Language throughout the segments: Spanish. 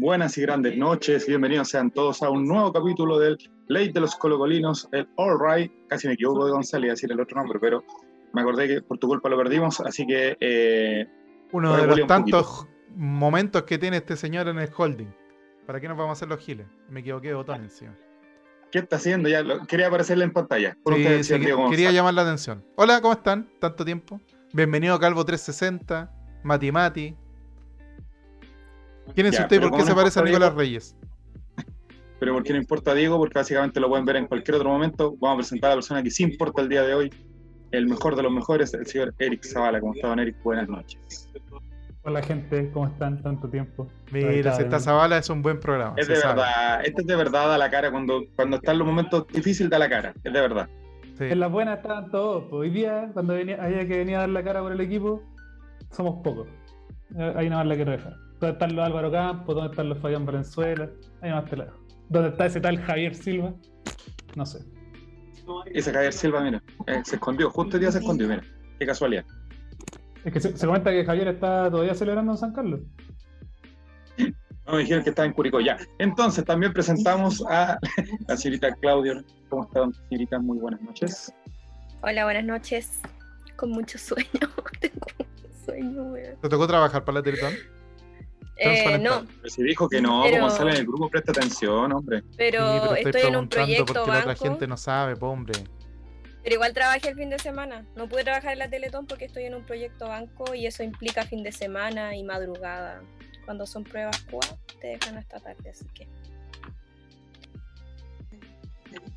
Buenas y grandes noches y bienvenidos sean todos a un nuevo capítulo del Ley de los Colocolinos, el All Right. Casi me equivoco de González a decir el otro nombre, pero me acordé que por tu culpa lo perdimos, así que. Eh, Uno de los tantos momentos que tiene este señor en el holding. ¿Para qué nos vamos a hacer los giles? Me equivoqué de botón encima. ¿Qué está haciendo? Ya quería aparecerle en pantalla. Sí, quería llamar la atención. Hola, ¿cómo están? Tanto tiempo. Bienvenido a Calvo 360, Mati Mati. ¿Quién es usted y por qué se parece a Nicolás Reyes? Pero ¿por qué no importa Diego? Porque básicamente lo pueden ver en cualquier otro momento. Vamos a presentar a la persona que sí importa el día de hoy. El mejor de los mejores, el señor Eric Zavala. ¿Cómo está, don Eric? Buenas noches. Hola gente, ¿cómo están? Tanto tiempo. Mira, si está Zavala es un buen programa. Es de verdad, este es de verdad da la cara cuando, cuando está en los momentos difíciles da la cara, es de verdad. En las buenas estaban todos. Pues hoy día, cuando venía, había que venir a dar la cara por el equipo, somos pocos. Ahí nada más la quiero dejar. ¿Dónde están los Álvaro Campos? ¿Dónde están los Fabián Valenzuela? Ahí más te la ¿Dónde está ese tal Javier Silva? No sé. Ese Javier Silva, mira, eh, se escondió, justo el día se escondió, mira, qué casualidad. Es que se, comenta que Javier está todavía celebrando en San Carlos. No, me dijeron que estaba en Curicó, ya. Entonces, también presentamos a la señorita Claudia. ¿Cómo está, señorita? Muy buenas noches. Hola, buenas noches. Con mucho sueño. Tengo sueño, weón. ¿Te tocó trabajar para la Teletón? Eh, no. Pero si dijo que no, como sale en el grupo, presta atención, hombre. Pero, estoy, en un proyecto porque banco. La gente no sabe, hombre. Pero igual trabajé el fin de semana. No pude trabajar en la Teletón porque estoy en un proyecto banco y eso implica fin de semana y madrugada. Cuando son pruebas QA, te dejan hasta tarde, así que.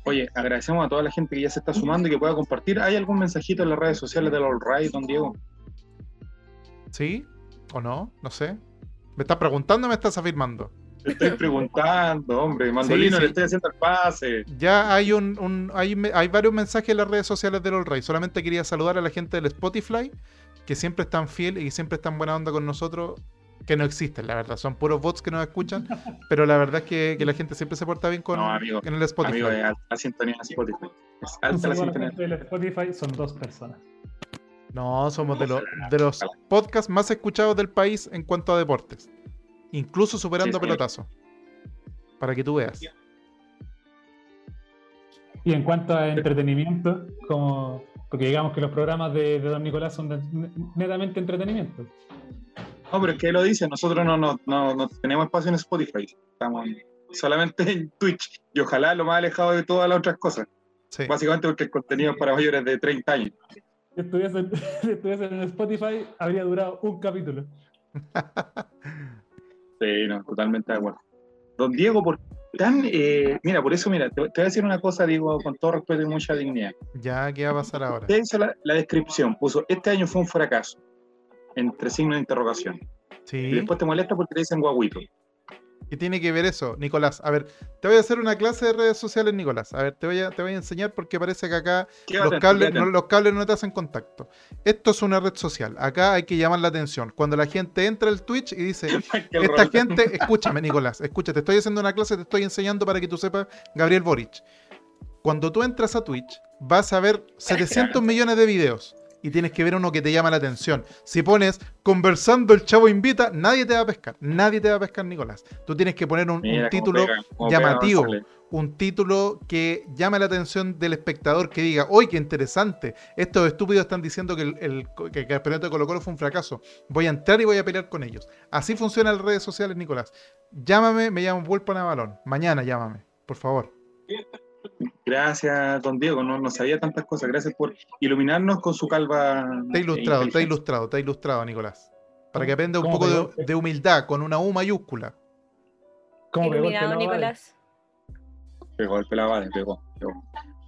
Oye, agradecemos a toda la gente que ya se está sumando y que pueda compartir. ¿Hay algún mensajito en las redes sociales del All Right, don Diego? ¿Sí? ¿O no? No sé. ¿Me estás preguntando o me estás afirmando? Te estoy preguntando, hombre. Mandolino, le estoy haciendo el pase. Ya hay un, hay, hay, varios mensajes en las redes sociales del All Right. Solamente quería saludar a la gente del Spotify, que siempre están fiel y siempre están buena onda con nosotros. Que no existen, la verdad. Son puros bots que nos escuchan. pero la verdad es que, la gente siempre se porta bien con en el Spotify. Amigo, es alta sintonía Spotify. Es alta la sintonía. del Spotify son dos personas. No, somos de, los de los podcasts más escuchados del país en cuanto a deportes. Incluso superando pelotazo. Para que tú veas. Y en cuanto a entretenimiento, como porque digamos que los programas de, Don Nicolás son netamente entretenimiento. No, pero es que él lo dice, nosotros no, no, no, tenemos espacio en Spotify, estamos solamente en Twitch y ojalá lo más alejado de todas las otras cosas. Básicamente porque el contenido es para mayores de 30 años si estuviese, en Spotify, habría durado un capítulo. sí, no, totalmente de acuerdo. Don Diego, por tan, eh, mira, por eso, mira, te, voy a decir una cosa, Diego, con todo respeto y mucha dignidad. Ya, ¿qué va a pasar ahora? Usted hizo la, la, descripción, puso, este año fue un fracaso, entre signos de interrogación. Sí. Y después te molesta porque te dicen guaguito. ¿Qué tiene que ver eso, Nicolás? A ver, te voy a hacer una clase de redes sociales, Nicolás. A ver, te voy a, te voy a enseñar porque parece que acá los cables, no, los cables no te hacen contacto. Esto es una red social. Acá hay que llamar la atención. Cuando la gente entra al Twitch y dice, esta gente, escúchame, Nicolás, escúchate, estoy haciendo una clase, te estoy enseñando para que tú sepas, Gabriel Boric. Cuando tú entras a Twitch, vas a ver 700 millones de videos y tienes que ver uno que te llama la atención. Si pones conversando el chavo invita, nadie te va a pescar. Nadie te va a pescar, Nicolás. Tú tienes que poner un, título llamativo. un título que llame la atención del espectador, que diga, ¡Uy, qué interesante! Estos estúpidos están diciendo que el, campeonato de Colo Colo fue un fracaso. Voy a entrar y voy a pelear con ellos. Así funcionan las redes sociales, Nicolás. Llámame, me llamo Vuelpo Navalón. Mañana llámame, por favor. Gracias, don Diego, no, no, sabía tantas cosas. Gracias por iluminarnos con su calva. Ha ilustrado, ha ilustrado, ha ilustrado, Nicolás. Para que aprenda un poco de, humildad, con una U mayúscula. ¿Cómo Iluminado, Nicolás. Pegó el pelado, vale, pegó,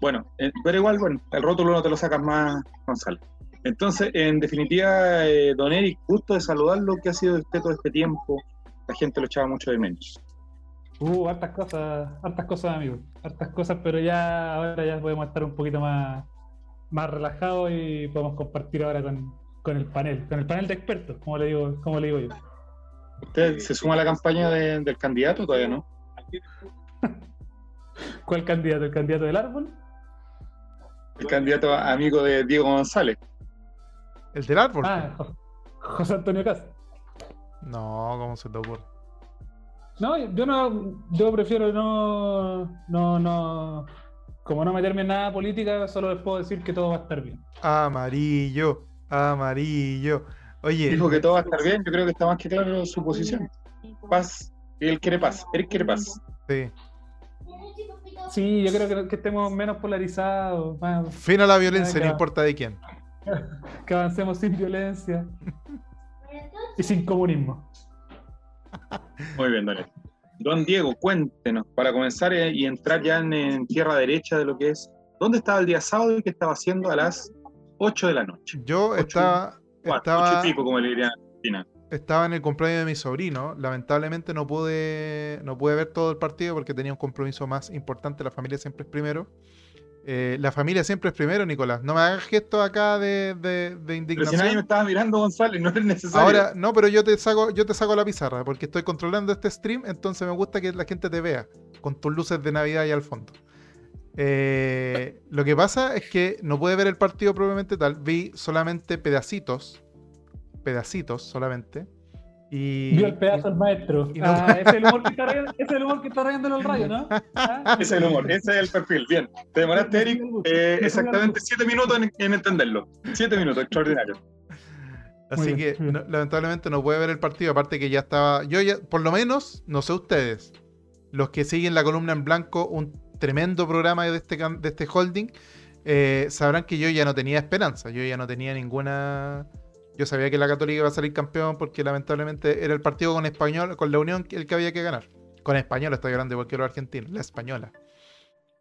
Bueno, eh, pero igual, bueno, el rótulo no te lo sacas más, Gonzalo. Entonces, en definitiva, eh, don Eric, gusto de saludarlo, que ha sido usted todo este tiempo. La gente lo echaba mucho de menos. Uh, hartas cosas, hartas cosas, amigo. Hartas cosas, pero ya ahora ya podemos estar un poquito más, más relajados y podemos compartir ahora con, con el panel, con el panel de expertos, como le digo, como le digo yo. ¿Usted se suma a la campaña del candidato todavía no? ¿Cuál candidato? ¿El candidato del árbol? El candidato amigo de Diego González. ¿El del árbol? Ah, José Antonio Castro. No, ¿cómo se te ocurre? No, yo no, yo prefiero no, no, no, como no meterme en nada política, solo les puedo decir que todo va a estar bien. Amarillo, amarillo. Oye. Dijo que todo va a estar bien, yo creo que está más que claro su posición. Paz, él quiere paz, él quiere paz. Sí. Sí, yo creo que, estemos menos polarizados. fin a la violencia, no importa de quién. Que avancemos sin violencia y sin comunismo. Muy bien, don Don Diego, cuéntenos, para comenzar eh, y entrar ya en, tierra derecha de lo que es, ¿dónde estaba el día sábado y qué estaba haciendo a las 8 de la noche? Yo estaba... estaba... como le dirían Argentina estaba en el cumpleaños de mi sobrino. Lamentablemente no pude, no pude ver todo el partido porque tenía un compromiso más importante. La familia siempre es primero. Eh, la familia siempre es primero, Nicolás. No me hagas gestos acá de, de, indignación. Pero si nadie me estaba mirando, González, no es necesario. Ahora, no, pero yo te saco, yo te saco la pizarra porque estoy controlando este stream, entonces me gusta que la gente te vea con tus luces de Navidad ahí al fondo. Eh, lo que pasa es que no pude ver el partido propiamente tal, vi solamente pedacitos pedacitos solamente. Y, Vio el pedazo al maestro. Ah, es el humor que está, es el humor que está rayando el rayo, ¿no? ¿Ah? Ese es el humor, ese es el perfil. Bien, te demoraste, Eric, eh, exactamente siete minutos en, entenderlo. Siete minutos, extraordinario. Así que lamentablemente no puede ver el partido, aparte que ya estaba. Yo ya, por lo menos, no sé ustedes, los que siguen la columna en blanco, un tremendo programa de este, de este holding, eh, sabrán que yo ya no tenía esperanza, yo ya no tenía ninguna yo sabía que la Católica iba a salir campeón porque lamentablemente era el partido con Español, con la Unión el que había que ganar. Con Español estoy grande igual que los argentinos, la española.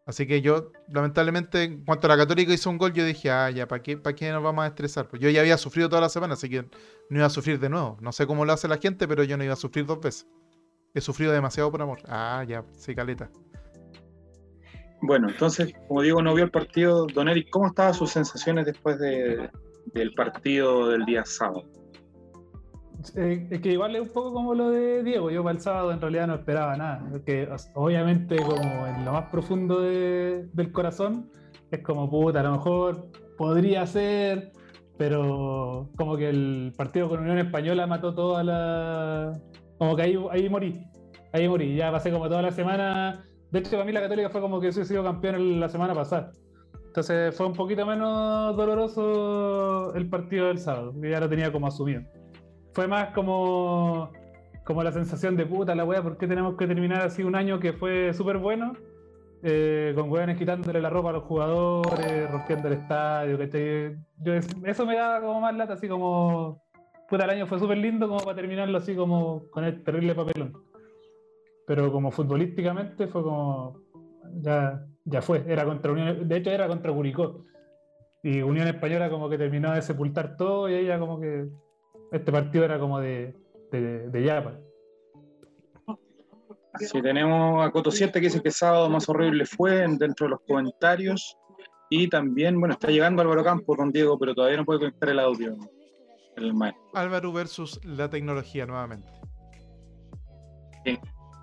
Así que yo, lamentablemente, en cuanto la Católica hizo un gol, yo dije, ah, ya, ¿para qué, ¿para qué nos vamos a estresar? Pues yo ya había sufrido toda la semana, así que no iba a sufrir de nuevo. No sé cómo lo hace la gente, pero yo no iba a sufrir dos veces. He sufrido demasiado por amor. Ah, ya, sí, caleta. Bueno, entonces, como digo, no vio el partido. Don Eric, ¿cómo estaban sus sensaciones después de, del partido del día sábado? Eh, es que igual es un poco como lo de Diego. Yo para el sábado en realidad no esperaba nada. Porque obviamente, como en lo más profundo del corazón, es como puta, a lo mejor podría ser, pero como que el partido con Unión Española mató toda la. Como que ahí, ahí morí. Ahí morí. Ya pasé como toda la semana. De hecho, para mí la Católica fue como que hubiese sido campeón la semana pasada. Entonces fue un poquito menos doloroso el partido del sábado, que ya lo tenía como asumido. Fue más como, como la sensación de puta la wea, ¿por qué tenemos que terminar así un año que fue súper bueno? Eh, con weones quitándole la ropa a los jugadores, rompiendo el estadio, que eso me daba como más lata, así como puta el año fue súper lindo como para terminarlo así como con el terrible papelón. Pero como futbolísticamente fue como ya ya fue, era contra Unión, de hecho era contra Curicó. Y Unión Española como que terminó de sepultar todo y ella como que este partido era como de, de, de Yapa. Sí, tenemos a Coto 7 que dice que sábado más horrible fue dentro de los comentarios. Y también, bueno, está llegando Álvaro Campos con Diego, pero todavía no puede conectar el audio. El Álvaro versus la tecnología nuevamente. Sí.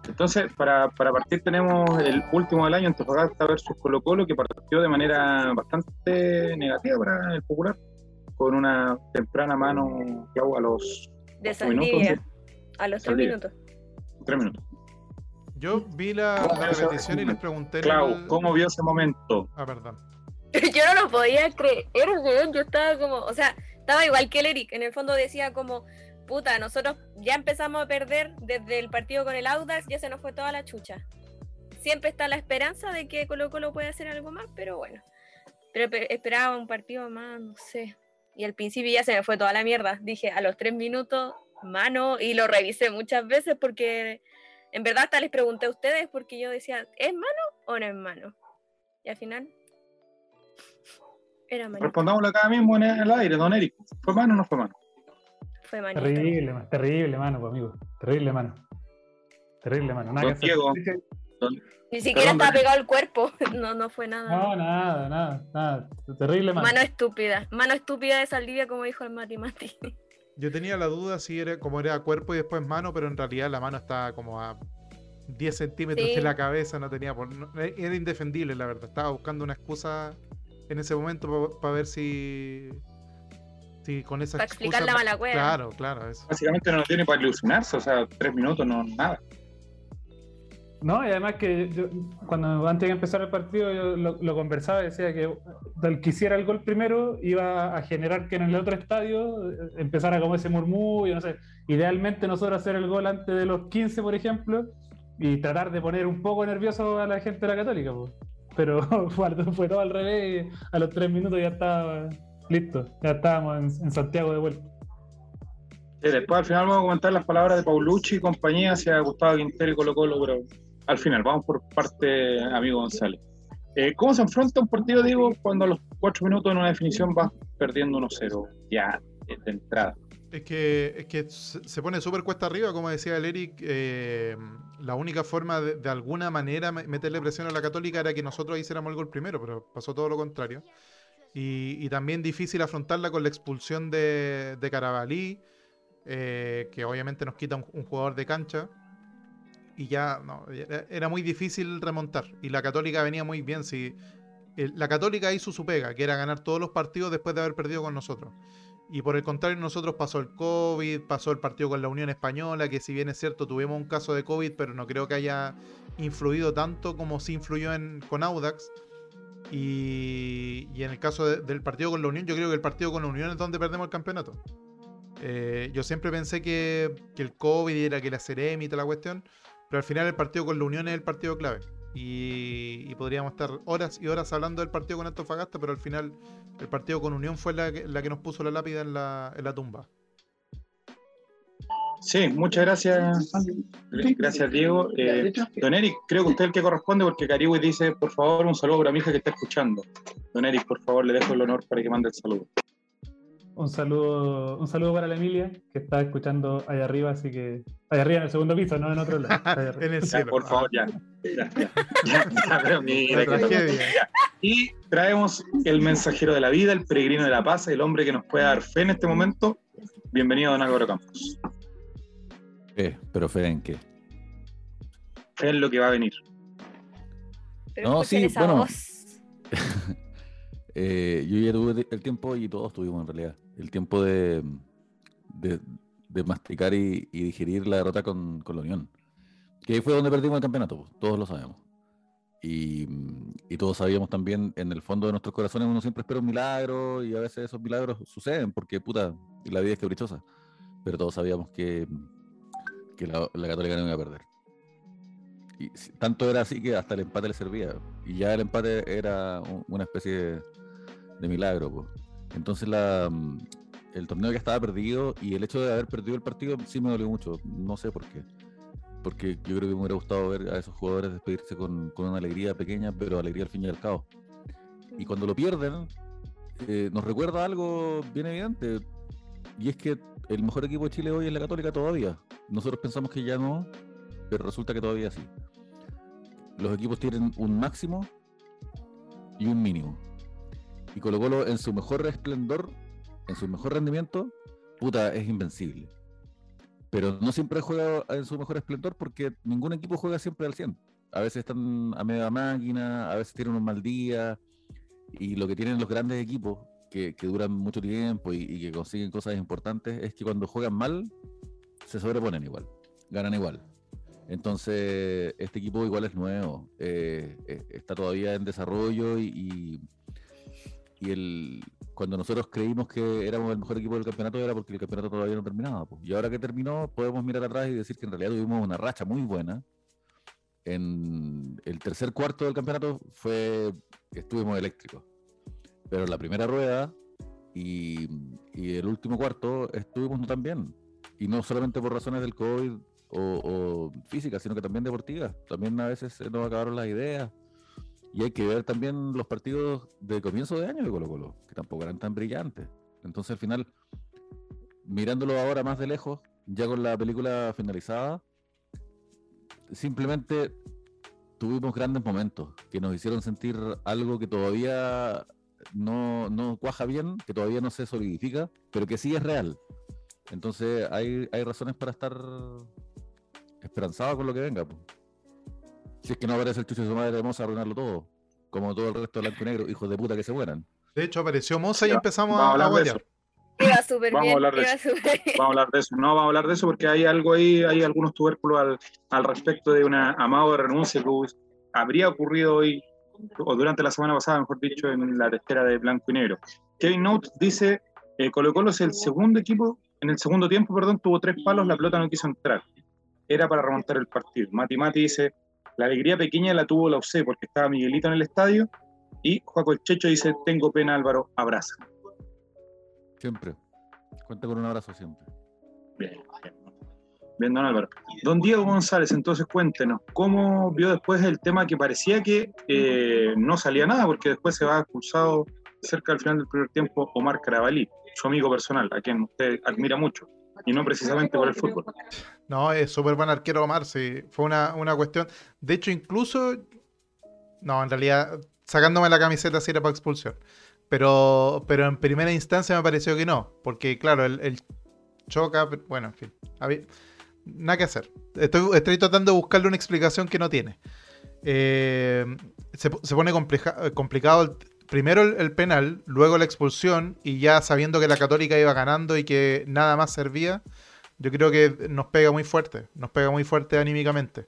Entonces, para, partir tenemos el último del año, Antofagasta versus Colo Colo, que partió de manera bastante negativa para el Popular, con una temprana mano a los de minutos. A los tres minutos. Tres minutos. Yo vi la, repetición y les pregunté. Clau, ¿cómo vio ese momento? Ah, perdón. yo no lo podía creer, yo estaba como, o sea, estaba igual que el Eric, en el fondo decía como, puta, nosotros ya empezamos a perder desde el partido con el Audax, ya se nos fue toda la chucha. Siempre está la esperanza de que Colo Colo pueda hacer algo más, pero bueno. Pero esperaba un partido más, no sé. Y al principio ya se me fue toda la mierda. Dije, a los tres minutos, mano, y lo revisé muchas veces porque en verdad hasta les pregunté a ustedes porque yo decía, ¿es mano o no es mano? Y al final, era mano. Respondámoslo acá mismo en el aire, don Eric. ¿Fue mano o no fue mano? Terrible, terrible, mano, pues, amigo. Terrible, mano. Terrible, mano. Nada Ni siquiera estaba pegado el cuerpo. No, no fue nada. No, nada, nada, nada. Terrible, mano. Mano estúpida. Mano estúpida de Saldivia, como dijo el Mati Mati. Yo tenía la duda si era como era cuerpo y después mano, pero en realidad la mano estaba como a 10 centímetros de la cabeza, no tenía por, era indefendible, la verdad. Estaba buscando una excusa en ese momento para ver si Sí, con esa Para explicar la mala Claro, claro. Eso. Básicamente no tiene para ilusionarse, o sea, tres minutos no nada. No, y además que yo, cuando antes de empezar el partido yo lo, conversaba y decía que el que hiciera el gol primero iba a generar que en el otro estadio eh, empezara como ese murmullo, no sé. Idealmente nosotros hacer el gol antes de los 15, por ejemplo, y tratar de poner un poco nervioso a la gente de la Católica, pues. Pero fue, todo al revés y a los tres minutos ya estaba listo, ya estábamos en, Santiago de vuelta. después al final vamos a comentar las palabras de Paulucci y compañía hacia Gustavo Quintero y Colo Colo, pero al final, vamos por parte, amigo González. Eh, ¿Cómo se enfrenta un partido, digo, cuando a los cuatro minutos en una definición vas perdiendo 1-0? Ya, de entrada. Es que, es que se pone súper cuesta arriba, como decía el Eric. Eh, la única forma de, de, alguna manera meterle presión a la Católica era que nosotros hiciéramos el gol primero, pero pasó todo lo contrario. Y, también difícil afrontarla con la expulsión de, de Carabalí, eh, que obviamente nos quita un jugador de cancha y ya no, era muy difícil remontar. Y la Católica venía muy bien. Si, la Católica hizo su pega, que era ganar todos los partidos después de haber perdido con nosotros. Y por el contrario, nosotros pasó el COVID, pasó el partido con la Unión Española, que si bien es cierto, tuvimos un caso de COVID, pero no creo que haya influido tanto como si influyó con Audax. Y, y en el caso del partido con la Unión, yo creo que el partido con la Unión es donde perdemos el campeonato. Eh, yo siempre pensé que, que, el COVID era que la Ceremi y toda la cuestión, pero al final el partido con la Unión es el partido clave. Y, podríamos estar horas y horas hablando del partido con Antofagasta, pero al final el partido con Unión fue la que, la que nos puso la lápida en la, en la tumba. Sí, muchas gracias. Gracias, Diego. Eh, don Eric, creo que usted es el que corresponde porque Caribe dice, por favor, un saludo para mi hija que está escuchando. Don Eric, por favor, le dejo el honor para que mande el saludo. Un saludo, un saludo para la Emilia, que está escuchando allá arriba, así que. Allá arriba en el segundo piso, no en otro lado. en el cielo. por favor, ya. Y traemos el mensajero de la vida, el peregrino de la paz, el hombre que nos puede dar fe en este momento. Bienvenido, don Álvaro Campos. Fe, pero fe en qué? Fe en lo que va a venir. no, sí, bueno. Eh, yo ya tuve el tiempo y todos tuvimos en realidad el tiempo de, de, masticar y, digerir la derrota con, con, la Unión. Que ahí fue donde perdimos el campeonato, pues, todos lo sabemos. Y, y, todos sabíamos también, en el fondo de nuestros corazones, uno siempre espera un milagro y a veces esos milagros suceden porque, puta, la vida es caprichosa. Pero todos sabíamos que, que la, la Católica no iba a perder. Y tanto era así que hasta el empate le servía. Y ya el empate era una especie de, de milagro. pues entonces la, mm, el torneo ya estaba perdido y el hecho de haber perdido el partido sí me dolió mucho. No sé por qué. Porque yo creo que me hubiera gustado ver a esos jugadores despedirse con, con una alegría pequeña, pero alegría al fin y al cabo. Y cuando lo pierden, eh, nos recuerda algo bien evidente. Y es que el mejor equipo de Chile hoy es la Católica todavía. Nosotros pensamos que ya no, pero resulta que todavía sí. Los equipos tienen un máximo y un mínimo. Y Colo Colo en su mejor esplendor, en su mejor rendimiento, puta, es invencible. Pero no siempre juega en su mejor esplendor porque ningún equipo juega siempre al 100. A veces están a media máquina, a veces tienen un mal día. Y lo que tienen los grandes equipos, que, duran mucho tiempo y, que consiguen cosas importantes, es que cuando juegan mal, se sobreponen igual, ganan igual. Entonces, este equipo igual es nuevo, eh, eh, está todavía en desarrollo y, y el, cuando nosotros creímos que éramos el mejor equipo del campeonato era porque el campeonato todavía no terminaba. Y ahora que terminó, podemos mirar atrás y decir que en realidad tuvimos una racha muy buena. En el tercer cuarto del campeonato fue estuvimos eléctricos. Pero la primera rueda y, y, el último cuarto estuvimos no tan bien. Y no solamente por razones del COVID o, o físicas, sino que también deportivas. También a veces nos acabaron las ideas y hay que ver también los partidos de comienzo de año de Colo Colo, que tampoco eran tan brillantes. Entonces al final, mirándolo ahora más de lejos, ya con la película finalizada, simplemente tuvimos grandes momentos que nos hicieron sentir algo que todavía no, no cuaja bien, que todavía no se solidifica, pero que sí es real. Entonces hay, hay razones para estar esperanzado con lo que venga. Si es que no aparece el chucho de su madre, vamos a arruinarlo todo. Como todo el resto de blanco y negro, hijos de puta que se mueran. De hecho, apareció Moza y empezamos a, a Iba súper Vamos a bien. hablar de iba eso. súper bien. Vamos a hablar de eso. No, vamos a hablar de eso porque hay algo ahí, hay algunos tubérculos al, al respecto de una amado de renuncia que habría ocurrido hoy, o durante la semana pasada, mejor dicho, en la testera de blanco y negro. Kevin Notes dice, eh, Colo Colo es el segundo equipo, en el segundo tiempo, perdón, tuvo tres palos, la pelota no quiso entrar. Era para remontar el partido. Mati Mati dice, la alegría pequeña la tuvo la UC porque estaba Miguelito en el estadio. Y Juaco el Checho dice, tengo pena Álvaro, abraza. Siempre. Cuenta con un abrazo siempre. Bien, bien. Bien, don Álvaro. Don Diego González, entonces cuéntenos, ¿cómo vio después el tema que parecía que eh, no salía nada, porque después se va expulsado cerca del final del primer tiempo Omar Carabalí, su amigo personal, a quien usted admira mucho, y no precisamente por el fútbol? No, es súper buen arquero Omar, sí. Fue una, una cuestión. De hecho, incluso. No, en realidad, sacándome la camiseta sí era para expulsión. Pero, pero en primera instancia me pareció que no. Porque, claro, el, choca. pero- Bueno, en fin. Nada que hacer. Estoy, estoy tratando de buscarle una explicación que no tiene. Eh, se, se pone complicado primero el, penal, luego la expulsión, y ya sabiendo que la Católica iba ganando y que nada más servía, yo creo que nos pega muy fuerte, nos pega muy fuerte anímicamente.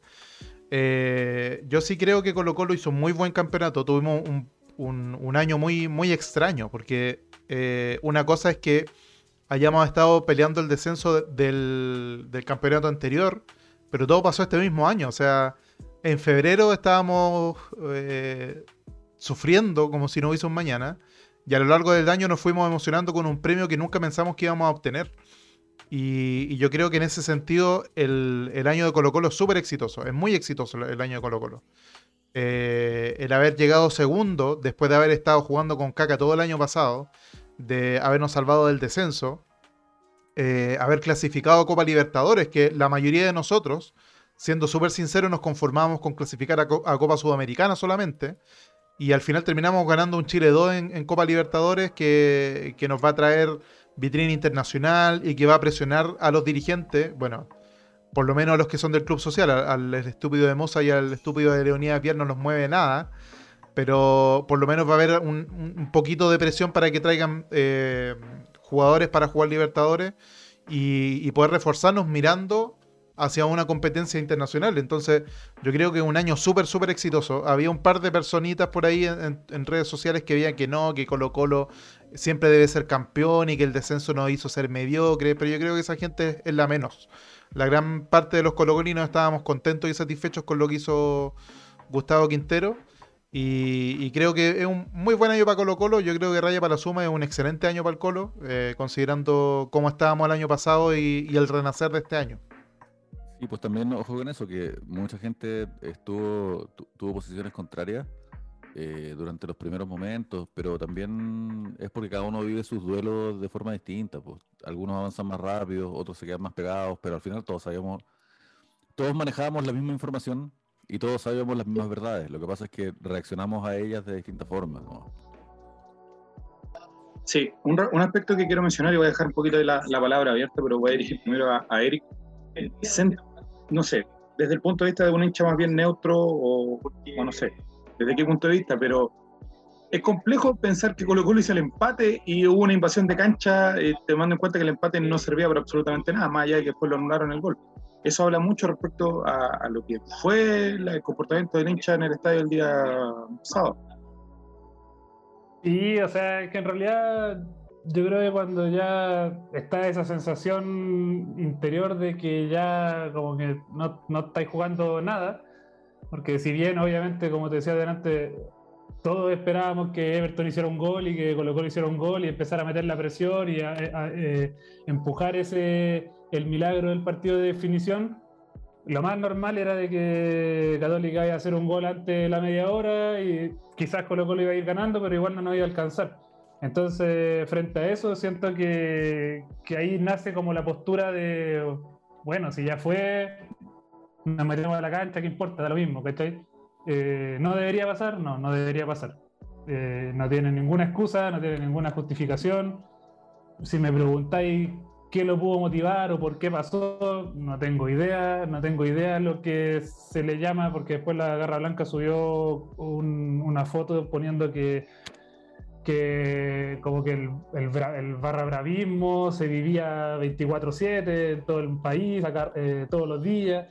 Eh, yo sí creo que Colo Colo hizo un muy buen campeonato, tuvimos un, un- un año muy, muy extraño, porque eh, una cosa es que hayamos estado peleando el descenso de- del, campeonato anterior, pero todo pasó este mismo año, o sea, en febrero estábamos eh, sufriendo como si no hubiese un mañana, y a lo largo del año nos fuimos emocionando con un premio que nunca pensamos que íbamos a obtener. Y, yo creo que en ese sentido el, el año de Colo Colo es súper exitoso, es muy exitoso el año de Colo Colo. Eh, el haber llegado segundo, después de haber estado jugando con caca todo el año pasado, de habernos salvado del descenso, eh, haber clasificado a Copa Libertadores, que la mayoría de nosotros, siendo súper sinceros, nos conformamos con clasificar a, Co- a Copa Sudamericana solamente, y al final terminamos ganando un Chile 2 en, Copa Libertadores que, que nos va a traer vitrina internacional y que va a presionar a los dirigentes, bueno, por lo menos a los que son del club social, al, al estúpido de Moza y al estúpido de Leonidas Pierre no nos mueve nada, pero por lo menos va a haber un, un- poquito de presión para que traigan eh, jugadores para jugar Libertadores y, poder reforzarnos mirando hacia una competencia internacional. Entonces, yo creo que un año súper, súper exitoso. Había un par de personitas por ahí en redes sociales que veían que no, que Colo Colo siempre debe ser campeón y que el descenso nos hizo ser mediocre, pero yo creo que esa gente es la menos. La gran parte de los colocolinos estábamos contentos y satisfechos con lo que hizo Gustavo Quintero. Y, y creo que es un muy buen año para Colo Colo. Yo creo que Raya para la Suma es un excelente año para el Colo, eh, considerando cómo estábamos el año pasado y, y el renacer de este año. Y pues también, ojo con eso, que mucha gente estuvo, tu- tuvo posiciones contrarias eh, durante los primeros momentos, pero también es porque cada uno vive sus duelos de forma distinta. Pues. Algunos avanzan más rápido, otros se quedan más pegados, pero al final todos sabíamos, todos manejábamos la misma información y todos sabíamos las mismas verdades. Lo que pasa es que reaccionamos a ellas de distintas formas. ¿no? Sí, un, un aspecto que quiero mencionar y voy a dejar un poquito de la, la palabra abierta, pero voy a dirigir primero a, a Eric. No sé, desde el punto de vista de un hincha más bien neutro o, o no sé, desde qué punto de vista, pero es complejo pensar que Colo Colo hizo el empate y hubo una invasión de cancha, eh, tomando en cuenta que el empate no servía para absolutamente nada, más allá de que después lo anularon el gol. Eso habla mucho respecto a, lo que fue el comportamiento del hincha en el estadio el día sábado. Sí, o sea, es que en realidad yo creo que cuando ya está esa sensación interior de que ya como que no, no estáis jugando nada, porque si bien obviamente, como te decía adelante, todos esperábamos que Everton hiciera un gol y que Colo Colo hiciera un gol y empezar a meter la presión y a, a- eh, empujar ese el milagro del partido de definición, lo más normal era de que Católica iba a hacer un gol antes de la media hora y quizás Colo Colo iba a ir ganando, pero igual no nos iba a alcanzar. Entonces, frente a eso, siento que, ahí nace como la postura de, bueno, si ya fue, nos metemos a la cancha, ¿qué importa? Da lo mismo, ¿cachai? Eh, ¿No debería pasar? No, no debería pasar. Eh, no tiene ninguna excusa, no tiene ninguna justificación. Si me preguntáis qué lo pudo motivar o por qué pasó, no tengo idea, no tengo idea lo que se le llama, porque después la Garra Blanca subió un- una foto poniendo que que como que el, el, barra bravismo se vivía 24/7 en todo el país, eh, todos los días.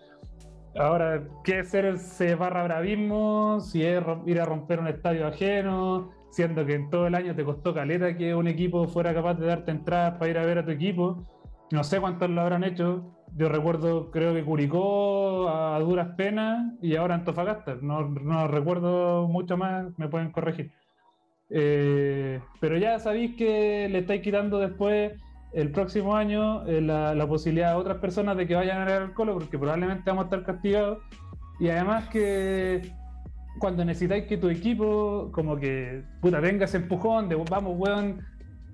Ahora, ¿qué es ser ese barra bravismo? Si es ir a romper un estadio ajeno, siendo que en todo el año te costó caleta que un equipo fuera capaz de darte entradas para ir a ver a tu equipo. No sé cuántos lo habrán hecho. Yo recuerdo, creo que Curicó a duras penas y ahora Antofagasta. No, no recuerdo mucho más, me pueden corregir. Eh, pero ya sabéis que le estáis quitando después el próximo año eh, la, posibilidad a otras personas de que vayan a ver el colo, porque probablemente vamos a estar castigados. Y además que cuando necesitáis que tu equipo, como que, puta, tenga ese empujón de vamos, weón,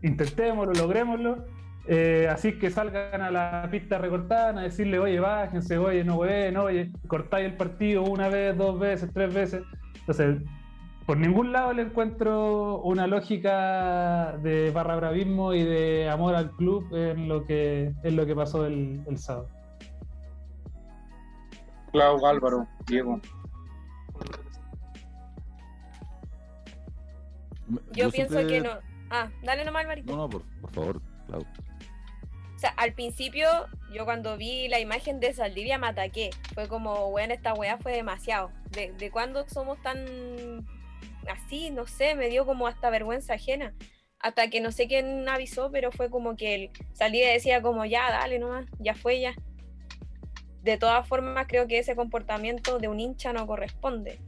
intentémoslo, logrémoslo. Eh, así que salgan a la pista recortada a decirle, oye, bájense, oye, no, weón, oye, cortáis el partido una vez, dos veces, tres veces. Entonces, por ningún lado le encuentro una lógica de barra bravismo y de amor al club en lo que, en lo que pasó el, el sábado. Clau, Álvaro, Diego. Yo, pienso que no. Ah, dale nomás, Marito. No, no, por, por favor, Clau. O sea, al principio, yo cuando vi la imagen de Saldivia me ataqué. Fue como, bueno, esta weá fue demasiado. ¿De, de cuándo somos tan así, no sé, me dio como hasta vergüenza ajena. Hasta que no sé quién avisó, pero fue como que salía y decía como ya, dale nomás, ya fue ya. De todas formas, creo que ese comportamiento de un hincha no corresponde.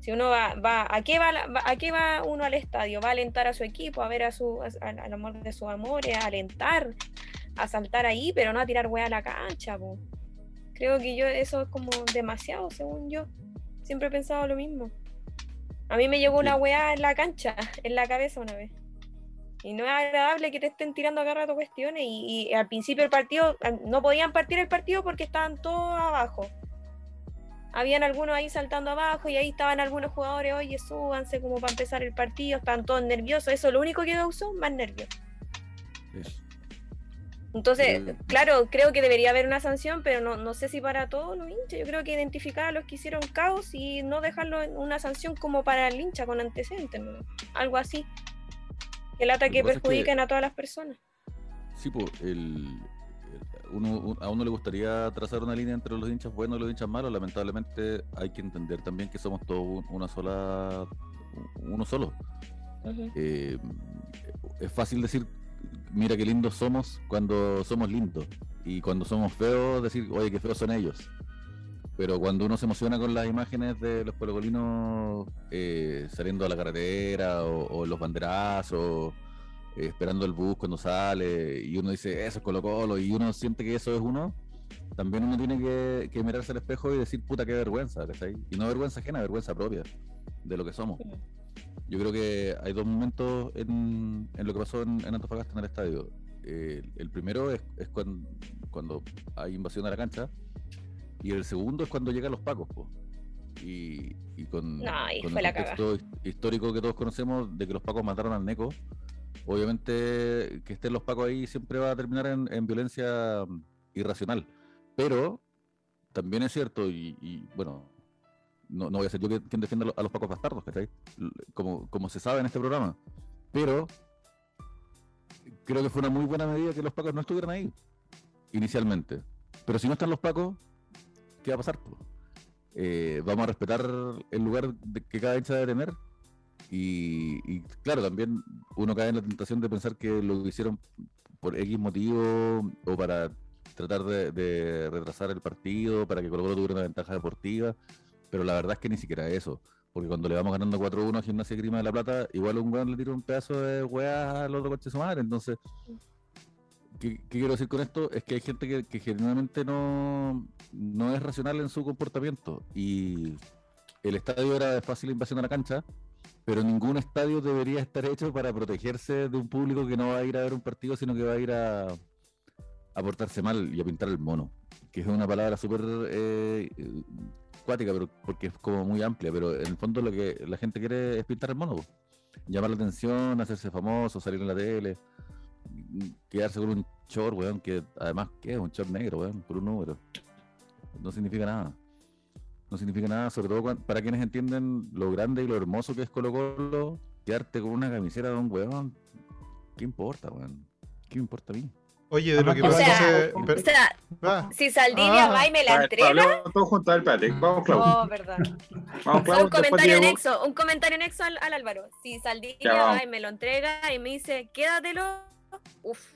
Si uno va, va, ¿a qué va, a qué va uno al estadio? Va a alentar a su equipo, a ver a su, al amor de sus amores, a alentar, a saltar ahí, pero no a tirar hueá a la cancha. Creo que yo eso es como demasiado, según yo. Siempre he pensado lo mismo. A mí me llegó una weá en la cancha, en la cabeza una vez. Y no es agradable que te estén tirando acá rato cuestiones. Y, al principio del partido, no podían partir el partido porque estaban todos abajo. Habían algunos ahí saltando abajo y ahí estaban algunos jugadores, oye, súbanse como para empezar el partido, estaban todos nerviosos. Eso lo único que causó, más nervios. Entonces, claro, creo que debería haber una sanción, pero no, no sé si para todos los hinchas. Yo creo que identificar a los que hicieron caos y no dejarlo en una sanción como para el hincha con antecedentes, algo así. El ataque perjudiquen a todas las personas. Sí, pues, el, uno, a uno le gustaría trazar una línea entre los hinchas buenos y los hinchas malos. Lamentablemente hay que entender también que somos todos una sola, uno solo. Eh, es fácil decir mira qué lindos somos cuando somos lindos. Y cuando somos feos, decir, oye, qué feos son ellos. Pero cuando uno se emociona con las imágenes de los colocolinos eh, saliendo a la carretera o, los banderazos, eh, esperando el bus cuando sale, y uno dice, eso es Colo Colo, y uno siente que eso es uno, también uno tiene que, mirarse al espejo y decir, puta, qué vergüenza, Y no vergüenza ajena, vergüenza propia de lo que somos. Yo creo que hay dos momentos en, lo que pasó en, Antofagasta en el estadio. el primero es, cuando, hay invasión a la cancha y el segundo es cuando llegan los pacos. Y, con, el contexto histórico que todos conocemos de que los pacos mataron al Neco, obviamente que estén los pacos ahí siempre va a terminar en, violencia irracional. Pero también es cierto, y bueno, no, no voy a ser yo quien defienda a los pacos bastardos, ¿cachai? Como, como se sabe en este programa. Pero creo que fue una muy buena medida que los pacos no estuvieran ahí, inicialmente. Pero si no están los pacos, ¿qué va a pasar? Eh, vamos a respetar el lugar que cada hincha debe tener. Y, claro, también uno cae en la tentación de pensar que lo hicieron por X motivo o para tratar de, retrasar el partido, para que Colo Colo tuviera una ventaja deportiva pero la verdad es que ni siquiera eso. Porque cuando le vamos ganando 4-1 a Gimnasia Grima de la Plata, igual un weón le tira un pedazo de weá al otro coche de su madre. Entonces, ¿qué, quiero decir con esto? Es que hay gente que, generalmente no, no es racional en su comportamiento. Y el estadio era de fácil invasión a la cancha, pero ningún estadio debería estar hecho para protegerse de un público que no va a ir a ver un partido, sino que va a ir a, a portarse mal y a pintar el mono. Que es una palabra súper eh, pero porque es como muy amplia, pero en el fondo lo que la gente quiere es pintar el mono, llamar la atención, hacerse famoso, salir en la tele, quedarse con un short, weón, que además, ¿qué es? Un short negro, weón, por un número. No significa nada. No significa nada, sobre todo para quienes entienden lo grande y lo hermoso que es Colo Colo quedarte con una camiseta de un weón, ¿qué importa, weón? ¿Qué me importa a mí? Oye, de lo que O pasa sea, es- o sea, si Saldivia Ah. va y me la entrega. hablemos todos juntos, a ver, espérate. Vamos, Clau. Oh, verdad. Vamos, Clau. un comentario anexo, un comentario anexo al, al Álvaro. Si Saldivia Ya, vamos. va y me lo entrega y me dice, quédatelo, uff,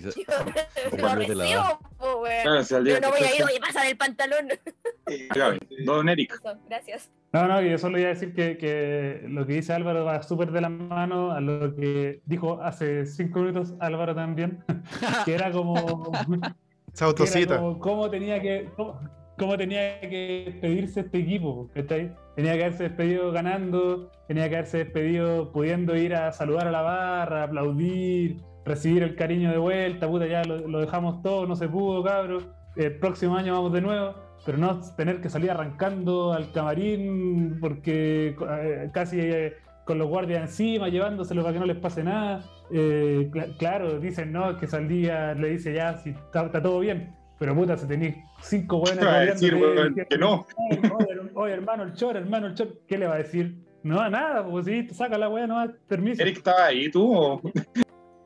Se- Juan lo Luis de la recibo, po. Claro, si Yo no voy a ir, oye, pásame el pantalón. Claro, Don Eric. Eso, gracias. No, no, yo solo iba a decir que, que lo que dice Álvaro va súper de la mano a lo que dijo hace cinco minutos Álvaro también, que era como, era autocita. como cómo tenía que cómo, cómo tenía que despedirse este equipo, ¿cachai? Tenía que haberse despedido ganando, tenía que haberse despedido pudiendo ir a saludar a la barra, aplaudir, recibir el cariño de vuelta, puta, ya lo, lo dejamos todo, no se pudo, cabros. El próximo año vamos de nuevo, pero no tener que salir arrancando al camarín porque eh, casi eh, con los guardias encima, llevándoselo para que no les pase nada. Eh, cl- claro, dicen, no, que Saldía le dice ya, si está, está todo bien, pero puta, si tenéis cinco buenos ¿Qué va a decir, weón? Que no. Oye, oye, hermano, el chor, hermano, el chor, ¿qué le va a decir? No, nada, pues sí, saca la weá, no permiso. Eric estaba ahí, tú.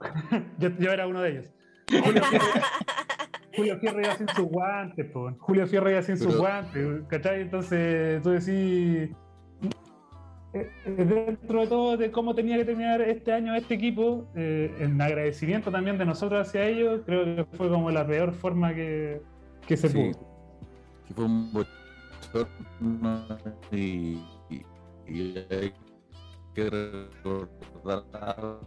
Yo, yo era uno de ellos. Julio Fierro, Julio Fierro iba sin sus guantes, po. Julio Fierro iba sin sus guantes, ¿cachai? Entonces tú decís, eh, eh, dentro de todo, de cómo tenía que terminar este año este equipo, eh, en agradecimiento también de nosotros hacia ellos, creo que fue como la peor forma que, que se Sí. pudo. que fue un bochorno y, y, y hay que recordar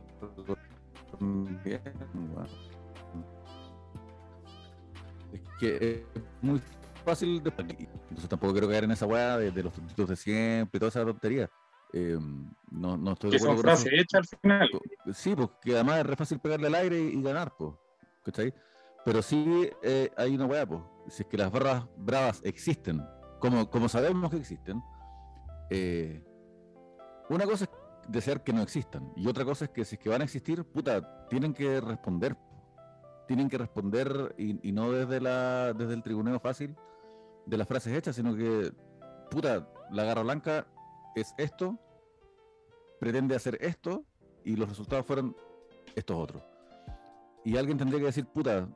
es que es muy fácil de entonces tampoco quiero caer en esa weá de, de los tontitos de siempre y toda esa tontería Eh, no, no estoy de Que son acuerdo eso. frases al final. Sí, porque además es re fácil pegarle al aire y, y ganar, pues. ¿Cachai? Pero sí eh, hay una weá, pues. Si es que las barras bravas existen, como, como sabemos que existen, eh, una cosa es desear que no existan. Y otra cosa es que si es que van a existir, puta, tienen que responder. po. Tienen que responder y, y no desde la desde el tribuneo fácil de las frases hechas, sino que, puta, la garra blanca es esto, pretende hacer esto, y los resultados fueron estos otros. Y alguien tendría que decir, puta,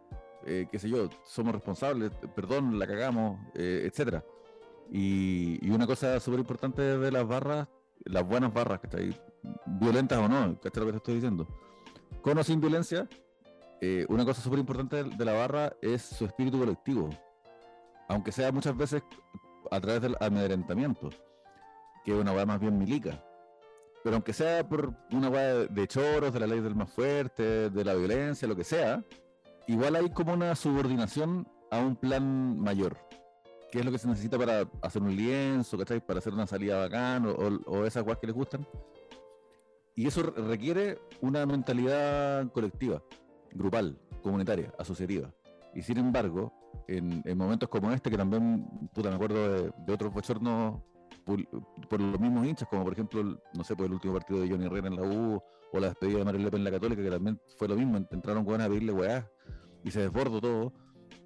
eh, qué sé yo, somos responsables, perdón, la cagamos, eh, etcétera. Y, y una cosa súper importante de las barras, las buenas barras, ¿cachai? Violentas o no, ¿cachai lo que te estoy diciendo? Con o sin violencia, eh, una cosa súper importante de, la barra es su espíritu colectivo. Aunque sea muchas veces a través del amedrentamiento, que es una weá más bien milica. Pero aunque sea por una weá de choros, de la ley del más fuerte, de la violencia, lo que sea, igual hay como una subordinación a un plan mayor. ¿Qué es lo que se necesita para hacer un lienzo, ¿cachai? Para hacer una salida bacán o, esas weas que les gustan. Y eso re- requiere una mentalidad colectiva, grupal, comunitaria, asociativa. Y sin embargo, en, en momentos como este, que también, puta, me acuerdo de, otros bochornos por, los mismos hinchas, como por ejemplo, no sé, por el último partido de Johnny Herrera en la U, o la despedida de Mario Lepe en la Católica, que también fue lo mismo, entraron weones a pedirle weá, y se desbordó todo,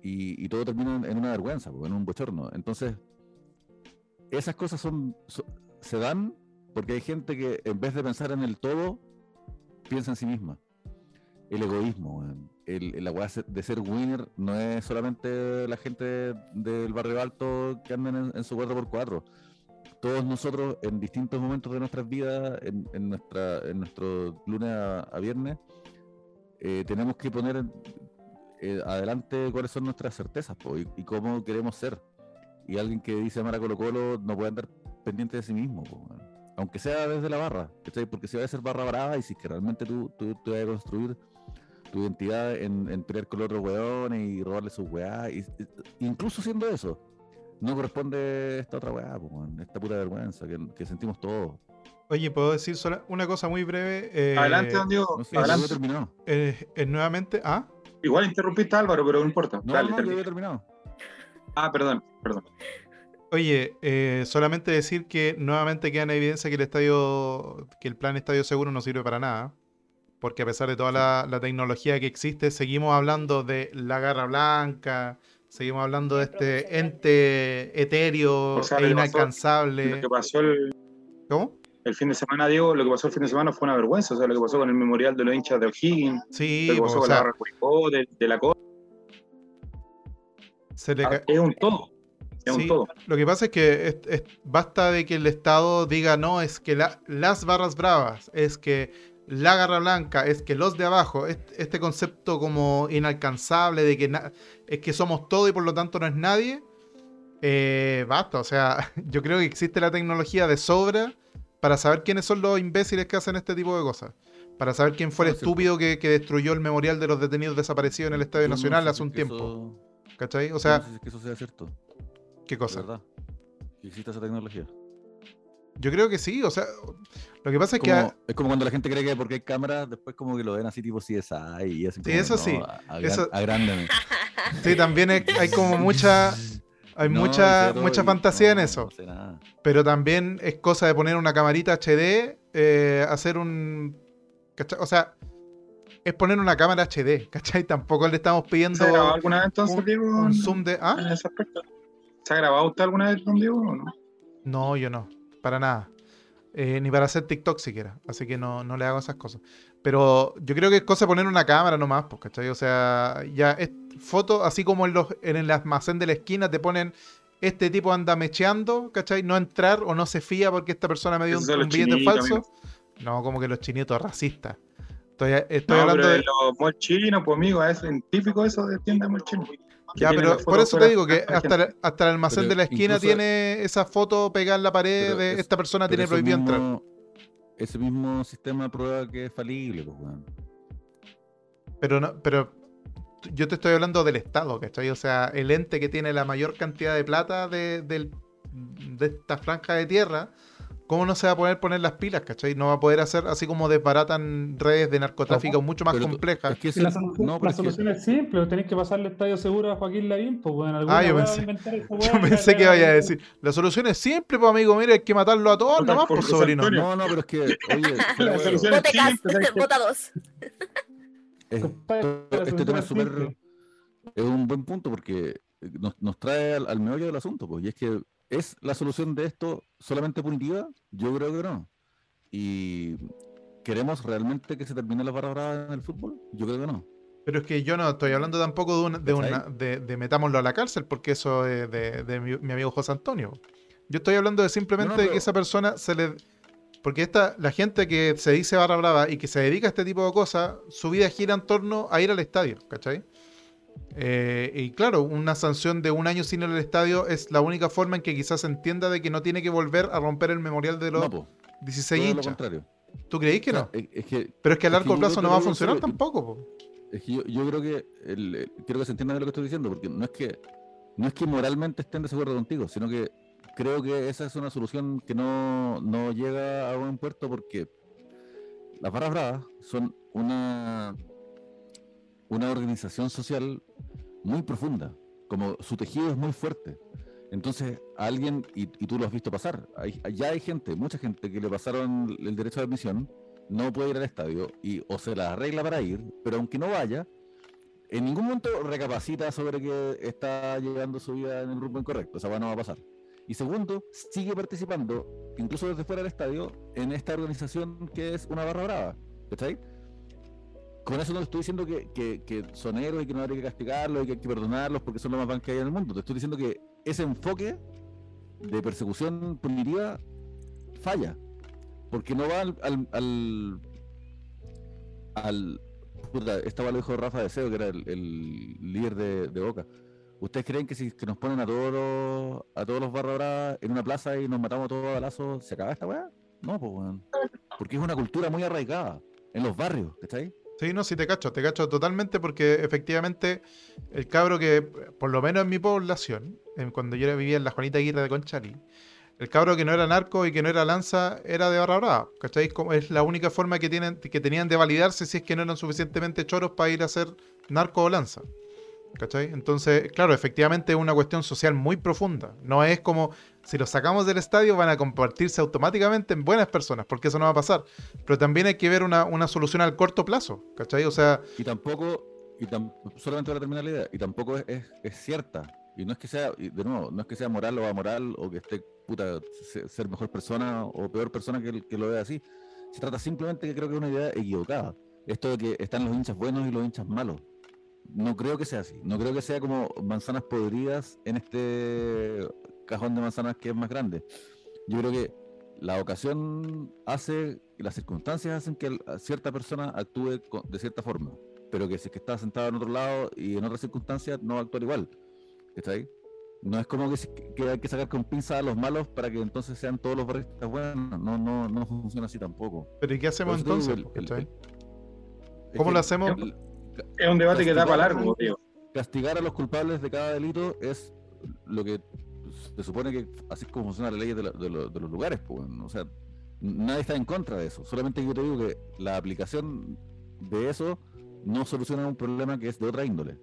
y, todo terminó en, una vergüenza, pues, en un bochorno. Entonces, esas cosas son, so- se dan porque hay gente que en vez de pensar en el todo, piensa en sí misma. El egoísmo, el, la de ser winner no es solamente la gente del barrio alto que andan en, su 4x4. Todos nosotros en distintos momentos de nuestras vidas, en, nuestra, en nuestro lunes a, viernes, eh, tenemos que poner eh, adelante cuáles son nuestras certezas po, y, y cómo queremos ser. Y alguien que dice amar a Colo Colo no puede andar pendiente de sí mismo, po, aunque sea desde la barra, ¿cachai? porque si va a ser barra brava y si es que realmente tú, tú, tú vas a construir tu identidad en, en pelear con los otros weones y robarle sus weá, y, y- incluso siendo eso, no corresponde esta otra weá, po, esta puta vergüenza que, que sentimos todos. Oye, ¿puedo decir sola- una cosa muy breve? Eh, Adelante, don Diego. No sé, Adelante. eh, eh, nuevamente, ¿ah? Igual interrumpiste a Álvaro, pero no importa. No, Dale, no, yo terminado. Ah, perdón, perdón. Oye, eh, solamente decir que nuevamente queda en evidencia que el estadio, que el plan estadio seguro no sirve para nada. Porque a pesar de toda la, la tecnología que existe, seguimos hablando de la garra blanca, seguimos hablando de este ente etéreo O sea, e inalcanzable. Lo que pasó el, ¿Cómo? El fin de semana, Diego, lo que pasó el fin de semana fue una vergüenza. O sea, lo que pasó con el memorial de los hinchas de O'Higgins, sí, lo que pasó con la barra de, de, la cosa. Ah, es un todo. Es un todo. Lo que pasa es que basta de que el Estado diga, no, es que las barras bravas, es que la garra blanca, es que los de abajo, este, concepto como inalcanzable de que es que somos todo y por lo tanto no es nadie, eh, basta. O sea, yo creo que existe la tecnología de sobra para saber quiénes son los imbéciles que hacen este tipo de cosas. Para saber quién fue el estúpido que, destruyó el memorial de los detenidos desaparecidos en el Estadio Nacional hace un tiempo. ¿Cachai? O sea. No que eso sea cierto. ¿Qué cosa? verdad. Que exista esa tecnología. Yo creo que sí, o sea, lo que pasa es que... Es como cuando la gente cree que porque hay cámaras, después como que lo ven así tipo CSI y así. Sí, eso sí. A, eso... Sí, también hay como mucha... Hay mucha, mucha fantasía en eso. pero también es cosa de poner una camarita HD, eh, hacer un... O sea, es poner una cámara HD, ¿cachai? Tampoco le estamos pidiendo... ¿Se ha grabado alguna vez entonces, un, Diego? Un zoom de... ¿ah? En ese aspecto. ¿Se ha grabado usted alguna vez con Diego o no? No, yo no. Para nada. Eh, ni para hacer TikTok siquiera. Así que no, no le hago esas cosas. Pero yo creo que es cosa de poner una cámara nomás, pues, ¿cachai? O sea, ya es foto, así como en, los, en el almacén de la esquina te ponen este tipo anda mecheando, ¿cachai? No entrar o no se fía porque esta persona me dio un, billete falso. No, como que los chinitos racistas. Estoy, estoy hablando de, los molchinos, pues amigo, es típico eso de tienda molchino. Ya, pero por eso te digo que hasta, hasta el almacén de la esquina tiene esa foto pegada en la pared de esta persona tiene prohibido entrar. Ese mismo sistema prueba que es falible, pues, Pero no, pero yo te estoy hablando del Estado, ¿cachai? O sea, el ente que tiene la mayor cantidad de plata de, de esta franja de tierra ¿cómo no se va a poder poner las pilas, cachai? No va a poder hacer así como desbaratan redes de narcotráfico mucho más complejas. la, solución, es simple, tenéis que pasarle el estadio seguro a Joaquín Lavín, pues bueno, ah, yo pensé, yo pensé que vaya a decir, la solución es simple, pues amigo, mira, hay que matarlo a todos nomás, por sobrino. No, no, pero es que, oye, la solución es simple. Vota dos. este tema es súper... Es un buen punto porque nos, nos trae al, al meollo del asunto, pues, y es que ¿Es la solución de esto solamente punitiva? Yo creo que no. ¿Y queremos realmente que se termine la barra en el fútbol? Yo creo que no. Pero es que yo no estoy hablando tampoco de, una, de, una, de, metámoslo a la cárcel, porque eso es de, mi, amigo José Antonio. Yo estoy hablando de simplemente de que esa persona se le... Porque esta, la gente que se dice barra brava y que se dedica a este tipo de cosas, su vida gira en torno a ir al estadio, ¿cachai? Eh, y claro, una sanción de un año sin el estadio es la única forma en que quizás se entienda de que no tiene que volver a romper el memorial de los 16 hinchas. Lo contrario. ¿Tú creéis que no? Pero es que a largo plazo no va a funcionar tampoco. Es que yo, creo que quiero que se entienda de lo que estoy diciendo, porque no es que no es que moralmente estén de acuerdo contigo, sino que creo que esa es una solución que no, no llega a buen puerto porque las barras bravas son una una organización social muy profunda, como su tejido es muy fuerte. Entonces, alguien, y, tú lo has visto pasar, hay, ya hay gente, mucha gente que le pasaron el derecho de admisión, no puede ir al estadio y o se la arregla para ir, pero aunque no vaya, en ningún momento recapacita sobre que está llevando su vida en el grupo incorrecto, esa no va a pasar. Y segundo, sigue participando, incluso desde fuera del estadio, en esta organización que es una barra brava. ¿Está ahí? Con eso no estoy diciendo que, son héroes y que no hay que castigarlos y que hay que perdonarlos porque son los más van que hay en el mundo. Te estoy diciendo que ese enfoque de persecución punitiva falla. Porque no va al. al, al, estaba lo dijo Rafa Deseo, que era el, líder de, Boca. ¿Ustedes creen que si que nos ponen a todos los, a todos los barra en una plaza y nos matamos todos a balazos, se acaba esta weá? No, pues weón. Porque es una cultura muy arraigada en los barrios, ¿está ahí? Sí, no, sí te cacho, te cacho totalmente porque efectivamente el cabro que, por lo menos en mi población, cuando yo vivía en la Juanita Aguirre de Conchalí, el cabro que no era narco y que no era lanza era de barra brava, ¿cachai? Es la única forma que, tienen, que tenían de validarse si es que no eran suficientemente choros para ir a ser narco o lanza. ¿Cachai? Entonces, claro, efectivamente es una cuestión social muy profunda. No es como si los sacamos del estadio van a compartirse automáticamente en buenas personas, porque eso no va a pasar. Pero también hay que ver una, solución al corto plazo, ¿cachai? O sea... Y tampoco, y solamente para terminar la idea, y tampoco es, cierta. Y no es que sea, de nuevo, no es que sea moral o amoral o que esté puta, ser mejor persona o peor persona que, que lo vea así. Se trata simplemente que creo que es una idea equivocada. Esto de que están los hinchas buenos y los hinchas malos. No creo que sea así. No creo que sea como manzanas podridas en este cajón de manzanas que es más grande. Yo creo que la ocasión hace, las circunstancias hacen que cierta persona actúe de cierta forma, pero que si es que está sentado en otro lado y en otras circunstancias no va a actuar igual. ¿Está ahí? No es como que, hay que sacar con pinza a los malos para que entonces sean todos los barristas buenos. No, no, no funciona así tampoco. ¿Pero y qué hacemos entonces? ¿Cómo lo hacemos? es un debate que da para largo, tío. Castigar a los culpables de cada delito es lo que se supone que así es como funciona la ley de, los lugares. Pues, o sea, nadie está en contra de eso. Solamente yo te digo que la aplicación de eso no soluciona un problema que es de otra índole.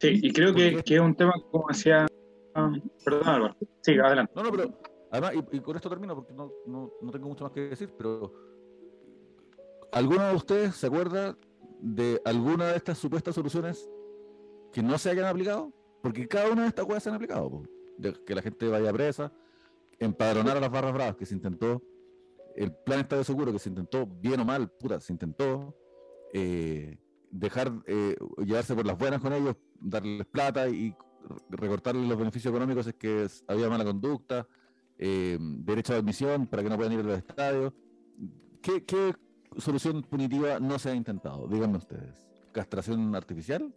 Sí, y creo que, es un tema, como decía. perdón, Álvaro. Sí, adelante. No, no, pero además, y, con esto termino porque no, no, no, tengo mucho más que decir, pero. ¿Alguno de ustedes se acuerda de alguna de estas supuestas soluciones que no se hayan aplicado? Porque cada una de estas cosas se han aplicado. Que la gente vaya presa, empadronar a las barras bravas que se intentó, el plan Estado de Seguro que se intentó, bien o mal, puta, se intentó. Eh, dejar eh, llevarse por las buenas con ellos, darles plata y recortarles los beneficios económicos es que había mala conducta, eh, derecho a admisión para que no puedan ir a los estadios. ¿Qué, solución punitiva no se ha intentado? Díganme ustedes. ¿Castración artificial?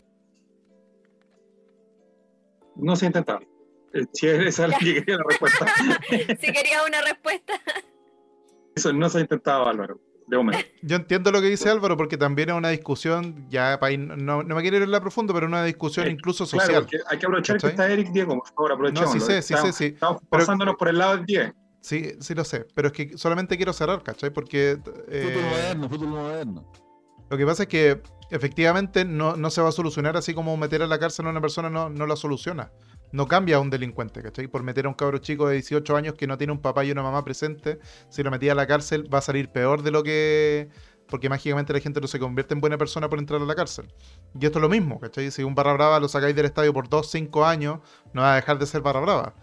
No se ha intentado. Eh, si esa es que quería la respuesta. si quería una respuesta. Eso no se ha intentado, Álvaro. Yo entiendo lo que dice Álvaro, porque también es una discusión, ya no, no me quiero ir en la profundo, pero una discusión incluso social. Claro, hay que aprovechar que está Eric Diego, por favor, aprovechemos. No, sí sé, sí sé, sí. Estamos pasándonos por el lado del 10. Sí, sí lo sé, pero es que solamente quiero cerrar, ¿cachai? Porque... Eh, fútbol moderno, fútbol moderno. Lo que pasa es que efectivamente no, no, se va a solucionar así como meter a la cárcel a una persona no, no la soluciona no cambia a un delincuente, ¿cachai? Por meter a un cabro chico de 18 años que no tiene un papá y una mamá presente, si lo metía a la cárcel va a salir peor de lo que... Porque mágicamente la gente no se convierte en buena persona por entrar a la cárcel. Y esto es lo mismo, ¿cachai? Si un barra brava lo sacáis del estadio por 2, 5 años, no va a dejar de ser barra brava.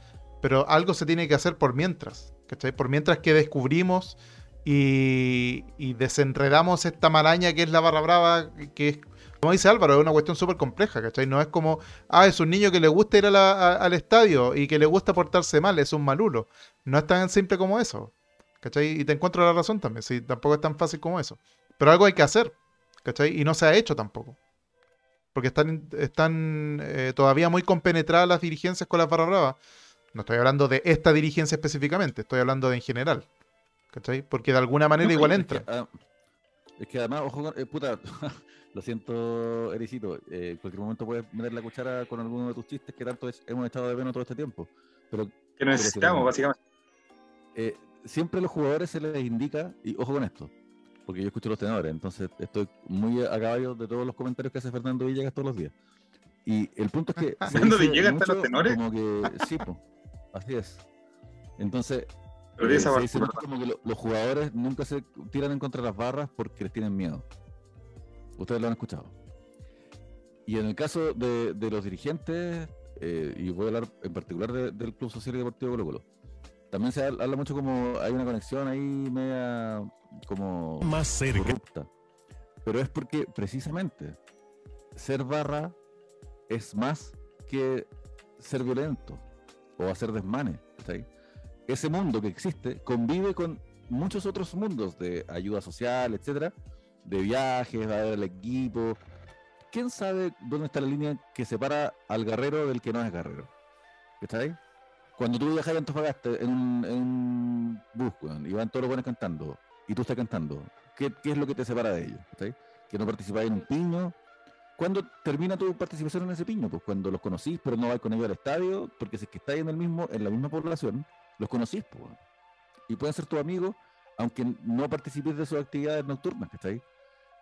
Pero algo se tiene que hacer por mientras, ¿cachai? Por mientras que descubrimos y, y desenredamos esta maraña que es la barra brava, que es como dice Álvaro, es una cuestión súper compleja, ¿cachai? No es como, ah, es un niño que le gusta ir al estadio y que le gusta portarse mal, es un malulo. No es tan simple como eso, ¿cachai? Y te encuentro la razón también, sí, tampoco es tan fácil como eso. Pero algo hay que hacer, ¿cachai? Y no se ha hecho tampoco. Porque están, están eh, todavía muy compenetradas las dirigencias con las barra bravas. No estoy hablando de esta dirigencia específicamente, estoy hablando de en general. ¿Cachai? Porque de alguna manera igual entra. Ah, es que, además, ojo, eh, puta, Lo siento, Ericito. Eh, en cualquier momento puedes meter la cuchara con alguno de tus chistes que tanto hemos estado de menos todo este tiempo. Pero, que necesitamos, básicamente. Eh, siempre a los jugadores se les indica, y ojo con esto, porque yo escucho los tenores, entonces estoy muy a caballo de todos los comentarios que hace Fernando Villegas todos los días. Y el punto es que. ¿Fernando Villegas está los tenores? Como que, sí, pues, así es. Entonces, eh, se dice como que los jugadores nunca se tiran en contra de las barras porque les tienen miedo. Ustedes lo han escuchado. Y en el caso de, los dirigentes, eh, y voy a hablar en particular del Club Social y Deportivo Colo Colo, también se habla, mucho como hay una conexión ahí media como más cerca. corrupta. Pero es porque precisamente ser barra es más que ser violento o hacer desmanes. Ese mundo que existe convive con muchos otros mundos de ayuda social, etcétera, de viajes, va a ver el equipo. ¿Quién sabe dónde está la línea que separa al guerrero del que no es guerrero? ¿Está ahí? Cuando tú viajas a Antofagasta en un, en bus, y van todos los buenos cantando, y tú estás cantando, ¿qué, es lo que te separa de ellos? ¿Está ahí? Que no participáis en un piño. ¿Cuándo termina tu participación en ese piño? Pues cuando los conocís, pero no vais con ellos al estadio, porque si es que estáis en el mismo, en la misma población, los conocís. Y pueden ser tus amigos, aunque no participes de sus actividades nocturnas, ¿está ahí?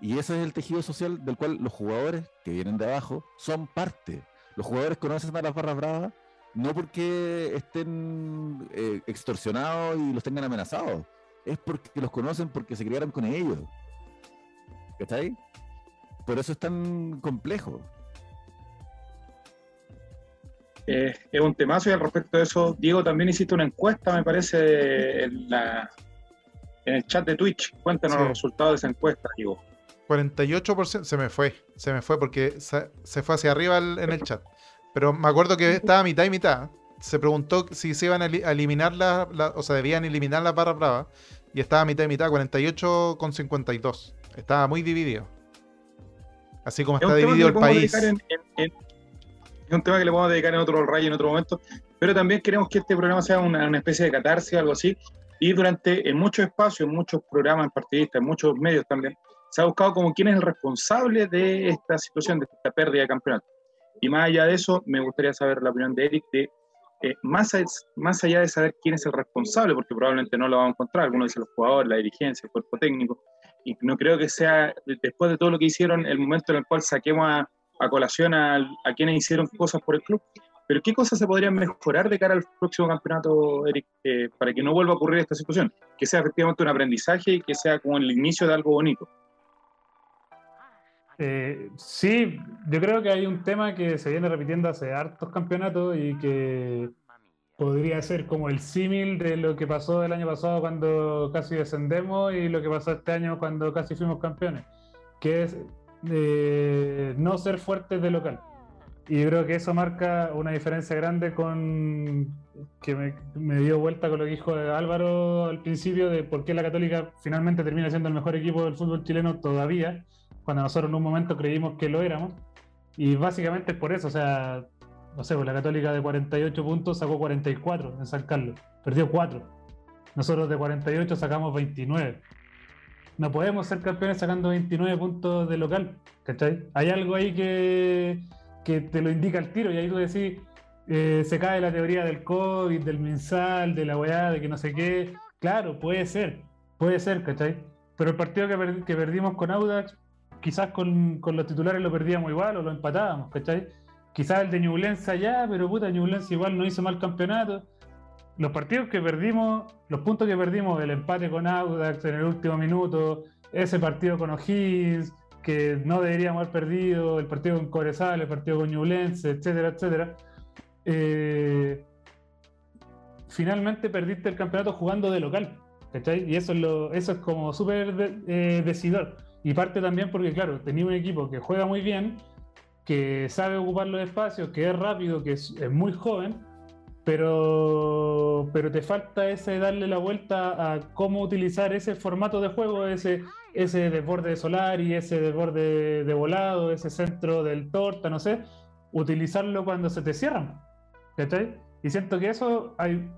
Y ese es el tejido social del cual los jugadores que vienen de abajo son parte. Los jugadores conocen a las barras bravas no porque estén eh, extorsionados y los tengan amenazados. Es porque los conocen porque se criaron con ellos. ¿Está ahí? Por eso es tan complejo. Eh, es un temazo y al respecto de eso, Diego también hiciste una encuesta, me parece, en, la, en el chat de Twitch. Cuéntanos los resultados de esa encuesta, Diego. 48% se me fue, se me fue porque se, fue hacia arriba en el chat. Pero me acuerdo que estaba mitad y mitad. Se preguntó si se iban a, eliminar la, o sea, debían eliminar la barra brava. Y estaba mitad y mitad, 48 con 52. Estaba muy dividido. Así como está dividido el país. Es un tema que le podemos dedicar en otro rayo en otro momento. Pero también queremos que este programa sea una, especie de catarsis algo así. Y durante, en muchos espacios, en muchos programas partidistas, en muchos medios también, se ha buscado como quién es el responsable de esta situación, de esta pérdida de campeonato. Y más allá de eso, me gustaría saber la opinión de Eric de, eh, más, más allá de saber quién es el responsable, porque probablemente no lo vamos a encontrar, algunos dicen los jugadores, la dirigencia, el cuerpo técnico, y no creo que sea, después de todo lo que hicieron, el momento en el cual saquemos a, colación a, a, quienes hicieron cosas por el club. Pero ¿qué cosas se podrían mejorar de cara al próximo campeonato, Eric, eh, para que no vuelva a ocurrir esta situación? Que sea efectivamente un aprendizaje y que sea como el inicio de algo bonito. Eh, sí, yo creo que hay un tema que se viene repitiendo hace hartos campeonatos y que podría ser como el símil de lo que pasó el año pasado cuando casi descendemos y lo que pasó este año cuando casi fuimos campeones, que es eh, no ser fuertes de local. Y creo que eso marca una diferencia grande con que me, me, dio vuelta con lo que dijo Álvaro al principio de por qué la Católica finalmente termina siendo el mejor equipo del fútbol chileno todavía cuando nosotros en un momento creímos que lo éramos. Y básicamente es por eso, o sea, no sé, pues la Católica de 48 puntos sacó 44 en San Carlos, perdió 4. Nosotros de 48 sacamos 29. No podemos ser campeones sacando 29 puntos de local, ¿cachai? Hay algo ahí que, que te lo indica el tiro y ahí tú decís, eh, se cae la teoría del COVID, del mensal, de la weá, de que no sé qué. Claro, puede ser, puede ser, ¿cachai? Pero el partido que, que perdimos con Audax quizás con, los titulares lo perdíamos igual o lo empatábamos, ¿cachai? Quizás el de Ñublense ya, pero puta, Ñublense igual no hizo mal campeonato. Los partidos que perdimos, los puntos que perdimos, el empate con Audax en el último minuto, ese partido con O'Higgins, que no deberíamos haber perdido, el partido con Corezal, el partido con Ñublense, etcétera, etcétera. Eh, finalmente perdiste el campeonato jugando de local, ¿cachai? Y eso es, lo, eso es como súper eh, decidor. Y parte también porque, claro, tenía un equipo que juega muy bien, que sabe ocupar los espacios, que es rápido, que es, muy joven, pero, pero te falta ese darle la vuelta a cómo utilizar ese formato de juego, ese, ese desborde de solar y ese desborde de volado, ese centro del torta, no sé, utilizarlo cuando se te cierran. ¿Cachai? Y siento que eso hay,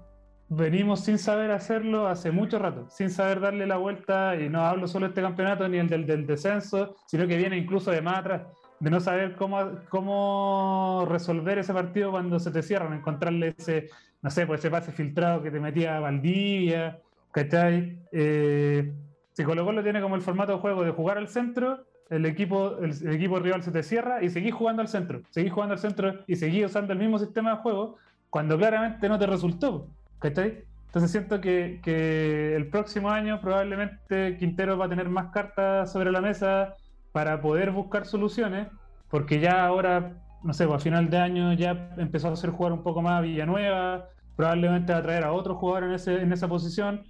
venimos sin saber hacerlo hace mucho rato, sin saber darle la vuelta, y no hablo solo de este campeonato ni el del, del descenso, sino que viene incluso de más atrás, de no saber cómo, cómo resolver ese partido cuando se te cierran, encontrarle ese, no sé, pues ese pase filtrado que te metía Valdivia, ¿cachai? Eh, si Colo Colo tiene como el formato de juego de jugar al centro, el equipo, el, el, equipo rival se te cierra y seguís jugando al centro, seguís jugando al centro y seguís usando el mismo sistema de juego cuando claramente no te resultó. Entonces siento que, el próximo año probablemente Quintero va a tener más cartas sobre la mesa para poder buscar soluciones, porque ya ahora, no sé, pues, a final de año ya empezó a hacer jugar un poco más a Villanueva, probablemente va a traer a otro jugador en, ese, en esa posición,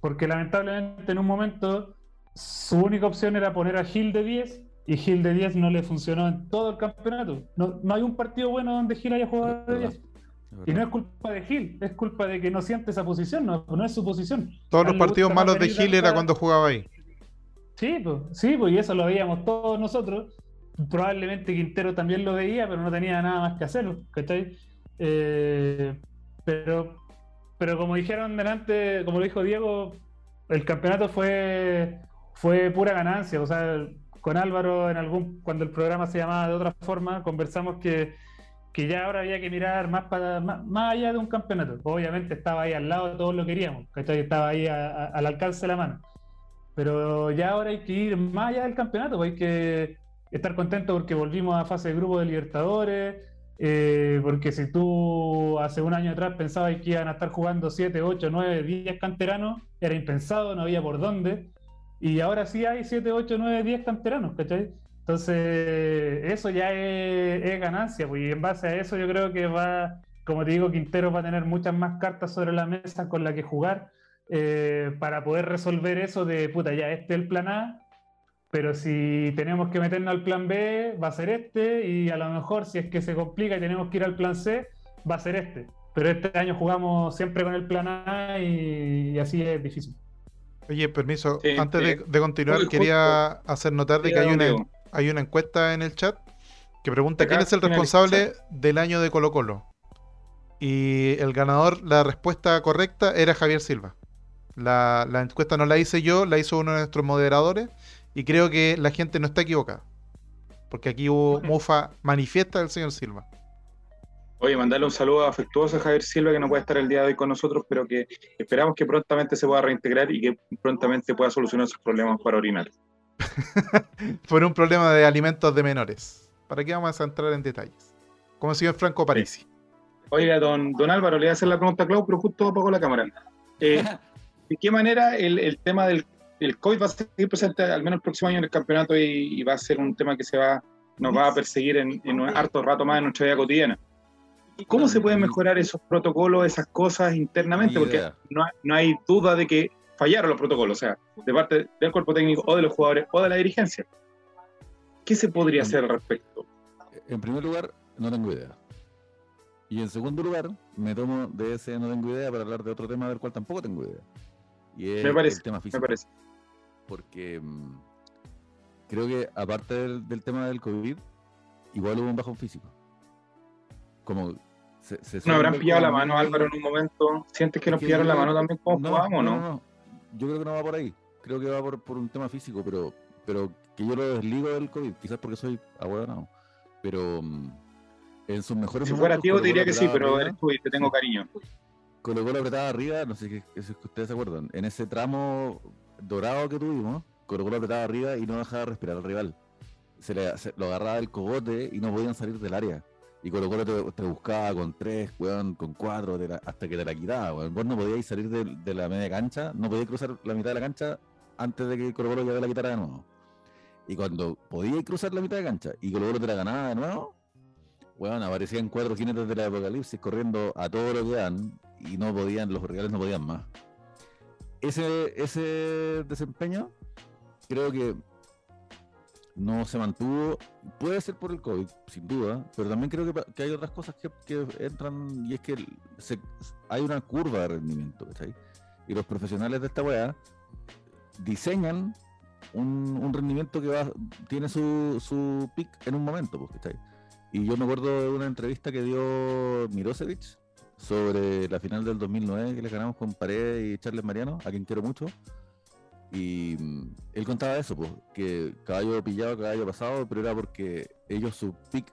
porque lamentablemente en un momento su única opción era poner a Gil de 10 y Gil de 10 no le funcionó en todo el campeonato. No, no hay un partido bueno donde Gil haya jugado de 10. Y no es culpa de Gil, es culpa de que no siente esa posición, no, no es su posición. Todos los partidos malos de Gil era cuando jugaba ahí. Sí, pues, sí, pues, y eso lo veíamos todos nosotros. Probablemente Quintero también lo veía, pero no tenía nada más que hacer, ¿cachai? Eh, pero, pero como dijeron delante, como lo dijo Diego, el campeonato fue, fue pura ganancia. O sea, con Álvaro, en algún, cuando el programa se llamaba de otra forma, conversamos que que ya ahora había que mirar más, para, más, allá de un campeonato. Obviamente estaba ahí al lado, todos lo queríamos, estaba ahí al alcance de la mano. Pero ya ahora hay que ir más allá del campeonato, pues hay que estar contento porque volvimos a fase de grupo de Libertadores, eh, porque si tú hace un año atrás pensabas que iban a estar jugando 7, 8, 9, 10 canteranos, era impensado, no había por dónde. Y ahora sí hay 7, 8, 9, 10 canteranos, ¿cachai? Entonces, eso ya es, ganancia, pues, y en base a eso yo creo que va, como te digo, Quintero va a tener muchas más cartas sobre la mesa con la que jugar eh, para poder resolver eso de, puta, ya este es el plan A, pero si tenemos que meternos al plan B, va a ser este, y a lo mejor si es que se complica y tenemos que ir al plan C, va a ser este. Pero este año jugamos siempre con el plan A y así es difícil. Oye, permiso, antes de, continuar, quería hacer notar de que hay una, hay una encuesta en el chat que pregunta quién es el responsable del año de Colo Colo. Y el ganador, la respuesta correcta era Javier Silva. La, encuesta no la hice yo, la hizo uno de nuestros moderadores y creo que la gente no está equivocada. Porque aquí hubo mufa manifiesta del señor Silva. Oye, mandarle un saludo afectuoso a Javier Silva, que no puede estar el día de hoy con nosotros, pero que esperamos que prontamente se pueda reintegrar y que prontamente pueda solucionar sus problemas para orinar. Por un problema de alimentos de menores. ¿Para qué vamos a entrar en detalles? Como el señor Franco Parisi. Oiga, don, don Álvaro, le voy a hacer la pregunta a Clau, pero justo apagó la cámara. Eh, ¿De qué manera el, tema del COVID va a seguir presente al menos el próximo año en el campeonato y, va a ser un tema que se va, nos va a perseguir en, en un harto rato más en nuestra vida cotidiana? ¿Cómo se pueden mejorar esos protocolos, esas cosas internamente? Porque no, hay duda de que fallaron los protocolos, o sea, de parte del cuerpo técnico o de los jugadores o de la dirigencia. ¿Qué se podría hacer al respecto? En primer lugar, no tengo idea. Y en segundo lugar, me tomo de ese no tengo idea para hablar de otro tema del cual tampoco tengo idea. Y es el tema físico. Me parece. Porque mm, creo que aparte del, del, tema del COVID, igual hubo un bajón físico. Como ¿No habrán pillado la mano, Álvaro, en un momento? ¿Sientes que nos pillaron la mano también como no, jugamos, no, no? Yo creo que no va por ahí. Creo que va por, por un tema físico, pero, pero que yo lo desligo del COVID, quizás porque soy no Pero mm, en sus mejores Si fuera tío, te diría que sí, pero eres tú y te tengo cariño. Colocó la apretada arriba, no sé si ustedes se acuerdan, en ese tramo dorado que tuvimos, colocó la apretada arriba y no dejaba respirar al rival. Se, le, lo agarraba del cogote y no podían salir del área. Y Colo Colo te, buscaba con tres, weón, con cuatro, hasta que te la quitaba, weón. Vos no podíais salir de, la media cancha, no podíais cruzar la mitad de la cancha antes de que Colo Colo ya la quitara de nuevo. Y cuando podíais cruzar la mitad de la cancha y Colo Colo te la ganaba de nuevo, weón, aparecían cuatro jinetes de la apocalipsis corriendo a todo lo que dan y no podían, los rivales no podían más. Ese, ese desempeño creo que no se mantuvo. Puede ser por el COVID, sin duda, pero también creo que, hay otras cosas que, entran y es que hay una curva de rendimiento, ¿cachai? Y los profesionales de esta weá diseñan un, rendimiento que va, tiene su, su pic en un momento, pues, ¿cachai? Y yo me acuerdo de una entrevista que dio Mirosevic sobre la final del 2009 que le ganamos con Paredes y Charles Mariano, a quien quiero mucho y mm, él contaba eso, pues, que caballo pillado, caballo pasado, pero era porque ellos su pick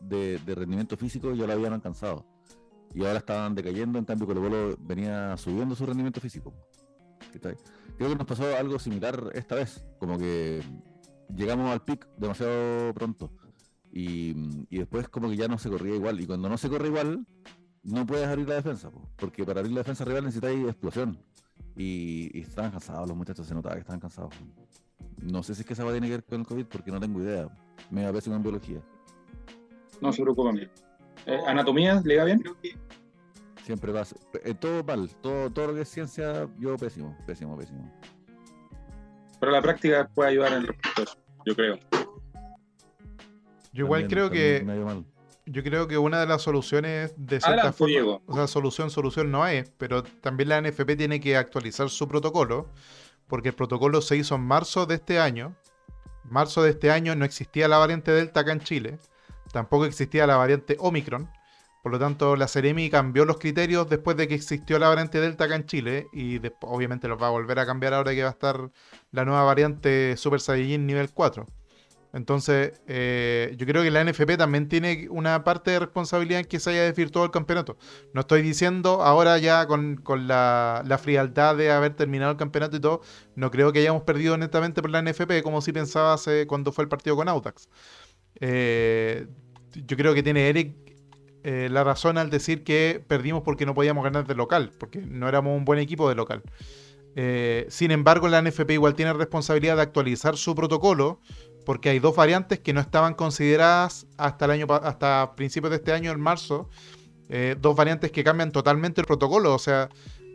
de, rendimiento físico ya lo habían alcanzado. Y ahora estaban decayendo, en cambio Colo Colo venía subiendo su rendimiento físico. Creo que nos pasó algo similar esta vez, como que llegamos al pick demasiado pronto. Y, mm, y, después como que ya no se corría igual. Y cuando no se corre igual, no puedes abrir la defensa, porque para abrir la defensa rival necesitáis explosión. Y, estaban cansados, los muchachos se notaba que estaban cansados. No sé si es que esa va a tener que ver con el COVID porque no tengo idea. Me da pésimo en biología. No se preocupen. Eh, ¿Anatomía le va bien? Siempre va. Eh, todo mal. Todo, todo lo que es ciencia, yo pésimo, pésimo, pésimo. Pero la práctica puede ayudar en respecto a eso, yo creo. Yo igual creo que yo creo que una de las soluciones de cierta forma, o sea, solución, solución no es, pero también la NFP tiene que actualizar su protocolo, porque el protocolo se hizo en marzo de este año. Marzo de este año no existía la variante Delta acá en Chile, tampoco existía la variante Omicron. Por lo tanto, la Ceremi cambió los criterios después de que existió la variante Delta acá en Chile y obviamente los va a volver a cambiar ahora que va a estar la nueva variante Super Saiyajin nivel 4. Entonces, eh, yo creo que la NFP también tiene una parte de responsabilidad en que se haya desvirtuado el campeonato. No estoy diciendo ahora ya con, la, frialdad de haber terminado el campeonato y todo, no creo que hayamos perdido netamente por la NFP como si pensaba hace, cuando fue el partido con Autax. Eh, yo creo que tiene Eric eh, la razón al decir que perdimos porque no podíamos ganar de local, porque no éramos un buen equipo de local. sin embargo, la NFP igual tiene responsabilidad de actualizar su protocolo porque hay dos variantes que no estaban consideradas hasta el año hasta principios de este año, en marzo. Eh, dos variantes que cambian totalmente el protocolo. O sea,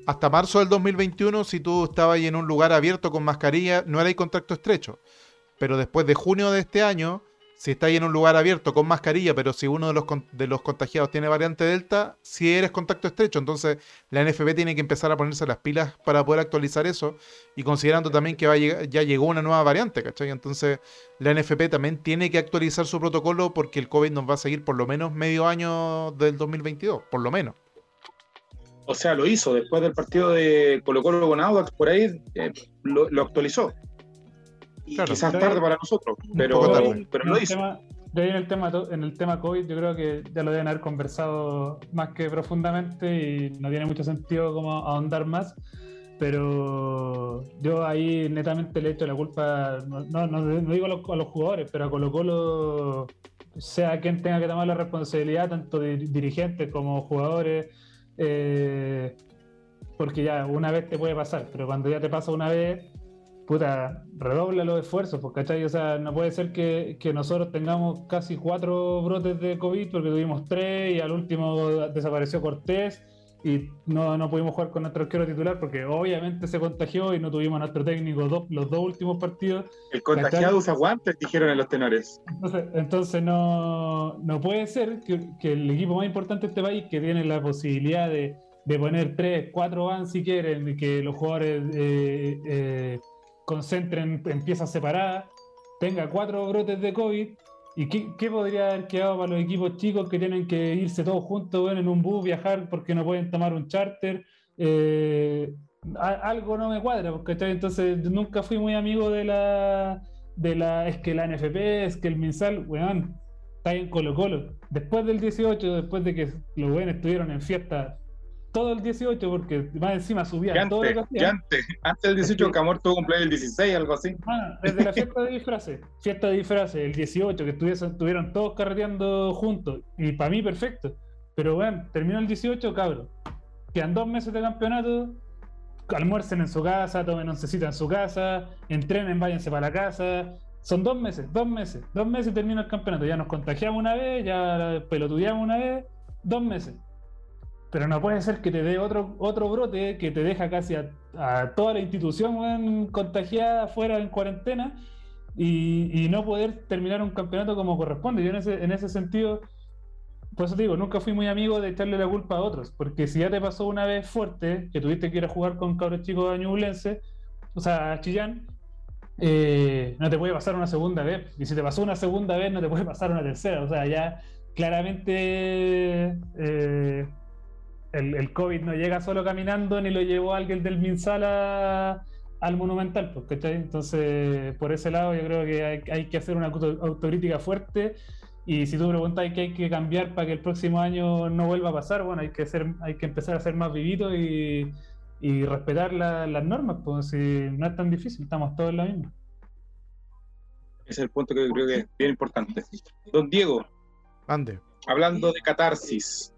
hasta marzo del 2021, si tú estabas en un lugar abierto con mascarilla, no era contacto estrecho. Pero después de junio de este año, si estás en un lugar abierto con mascarilla, pero si uno de los, de los contagiados tiene variante Delta, si eres contacto estrecho. Entonces, la NFP tiene que empezar a ponerse las pilas para poder actualizar eso. Y considerando también que va ya llegó una nueva variante, ¿cachai? Entonces, la NFP también tiene que actualizar su protocolo porque el COVID nos va a seguir por lo menos medio año del 2022, por lo menos. O sea, lo hizo después del partido de Colo Colo con Audax, por ahí eh, lo actualizó quizás tarde para nosotros, pero, pero lo hizo. de ahí en el, tema, en el tema COVID, yo creo que ya lo deben haber conversado más que profundamente y no tiene mucho sentido como ahondar más. Pero yo ahí netamente le echo la culpa, no, no, digo a los, jugadores, pero a Colo Colo, sea quien tenga que tomar la responsabilidad, tanto de dirigentes como jugadores, eh, porque ya una vez te puede pasar, pero cuando ya te pasa una vez, puta, redobla los esfuerzos, pues, ¿cachai? O sea, no puede ser que, nosotros tengamos casi cuatro brotes de COVID porque tuvimos tres y al último desapareció Cortés y no, no pudimos jugar con nuestro arquero titular porque obviamente se contagió y no tuvimos a nuestro técnico los dos últimos partidos. El contagiado usa guantes, dijeron en los tenores. Entonces, no, no puede ser que, el equipo más importante de este país, que tiene la posibilidad de, poner tres, cuatro van si quieren, que los jugadores... Eh, eh, concentren en piezas separadas, tenga cuatro brotes de COVID. ¿Y qué, podría haber quedado para los equipos chicos que tienen que irse todos juntos en un bus, viajar porque no pueden tomar un charter? Eh, algo no me cuadra, porque entonces nunca fui muy amigo de la, de la. Es que la NFP, es que el MinSal, weón, está en Colo Colo. Después del 18, después de que los weones estuvieron en fiesta todo el 18 porque más encima subía todo lo que antes, antes del 18 Camor tuvo cumpleaños el 16, algo así. Ah, desde la fiesta de disfraces, fiesta de disfraces, el 18, que estuvieron todos carreteando juntos, y para mí perfecto. Pero bueno, terminó el 18, cabrón. Quedan dos meses de campeonato, almuercen en su casa, tomen oncecita en su casa, entrenen, váyanse para la casa. Son dos meses, dos meses, dos meses termina el campeonato. Ya nos contagiamos una vez, ya pelotudeamos una vez, dos meses pero no puede ser que te dé otro, otro brote que te deja casi a, toda la institución contagiada fuera en cuarentena y, no poder terminar un campeonato como corresponde. Yo en ese, en ese sentido, por eso te digo, nunca fui muy amigo de echarle la culpa a otros, porque si ya te pasó una vez fuerte, que tuviste que ir a jugar con cabros chicos de Ñublense, o sea, a Chillán, eh, no te puede pasar una segunda vez. Y si te pasó una segunda vez, no te puede pasar una tercera. O sea, ya claramente eh, el, COVID no llega solo caminando ni lo llevó alguien del Minsala al Monumental, pues, Entonces, por ese lado, yo creo que hay, que hacer una autocrítica fuerte. Y si tú preguntas qué hay que cambiar para que el próximo año no vuelva a pasar, bueno, hay que, hacer, hay que empezar a ser más vivitos y, respetar las normas, pues si no es tan difícil, estamos todos en la misma. Ese es el punto que creo que es bien importante. Don Diego, Ande. hablando de catarsis,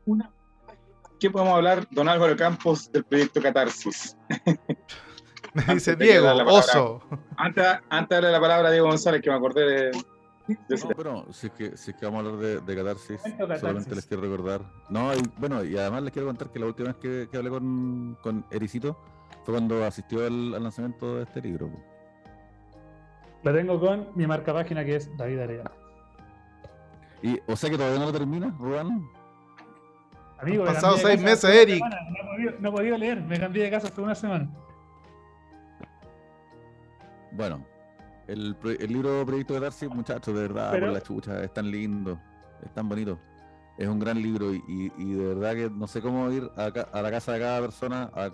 ¿qué podemos hablar, don Álvaro Campos, del proyecto Catarsis? Me dice Diego, oso. Antes, antes de darle la palabra a Diego González, que me acordé de. no, pero si es, que, si es que vamos a hablar de, Catarsis, solamente les quiero recordar. No, y, bueno, y además les quiero contar que la última vez que, hablé con, con, Ericito fue cuando asistió al, lanzamiento de este libro. La tengo con mi marca página que es David Arellano. Y, o sea que todavía no lo termina, Rubán. Amigo, Han pasado seis meses, Eric. No he, podido, leer, me cambié de casa hace una semana. Bueno, el, libro Proyecto de Darcy, muchachos, de verdad, por la chucha, es tan lindo, es tan bonito. Es un gran libro y, de verdad que no sé cómo ir a, la casa de cada persona a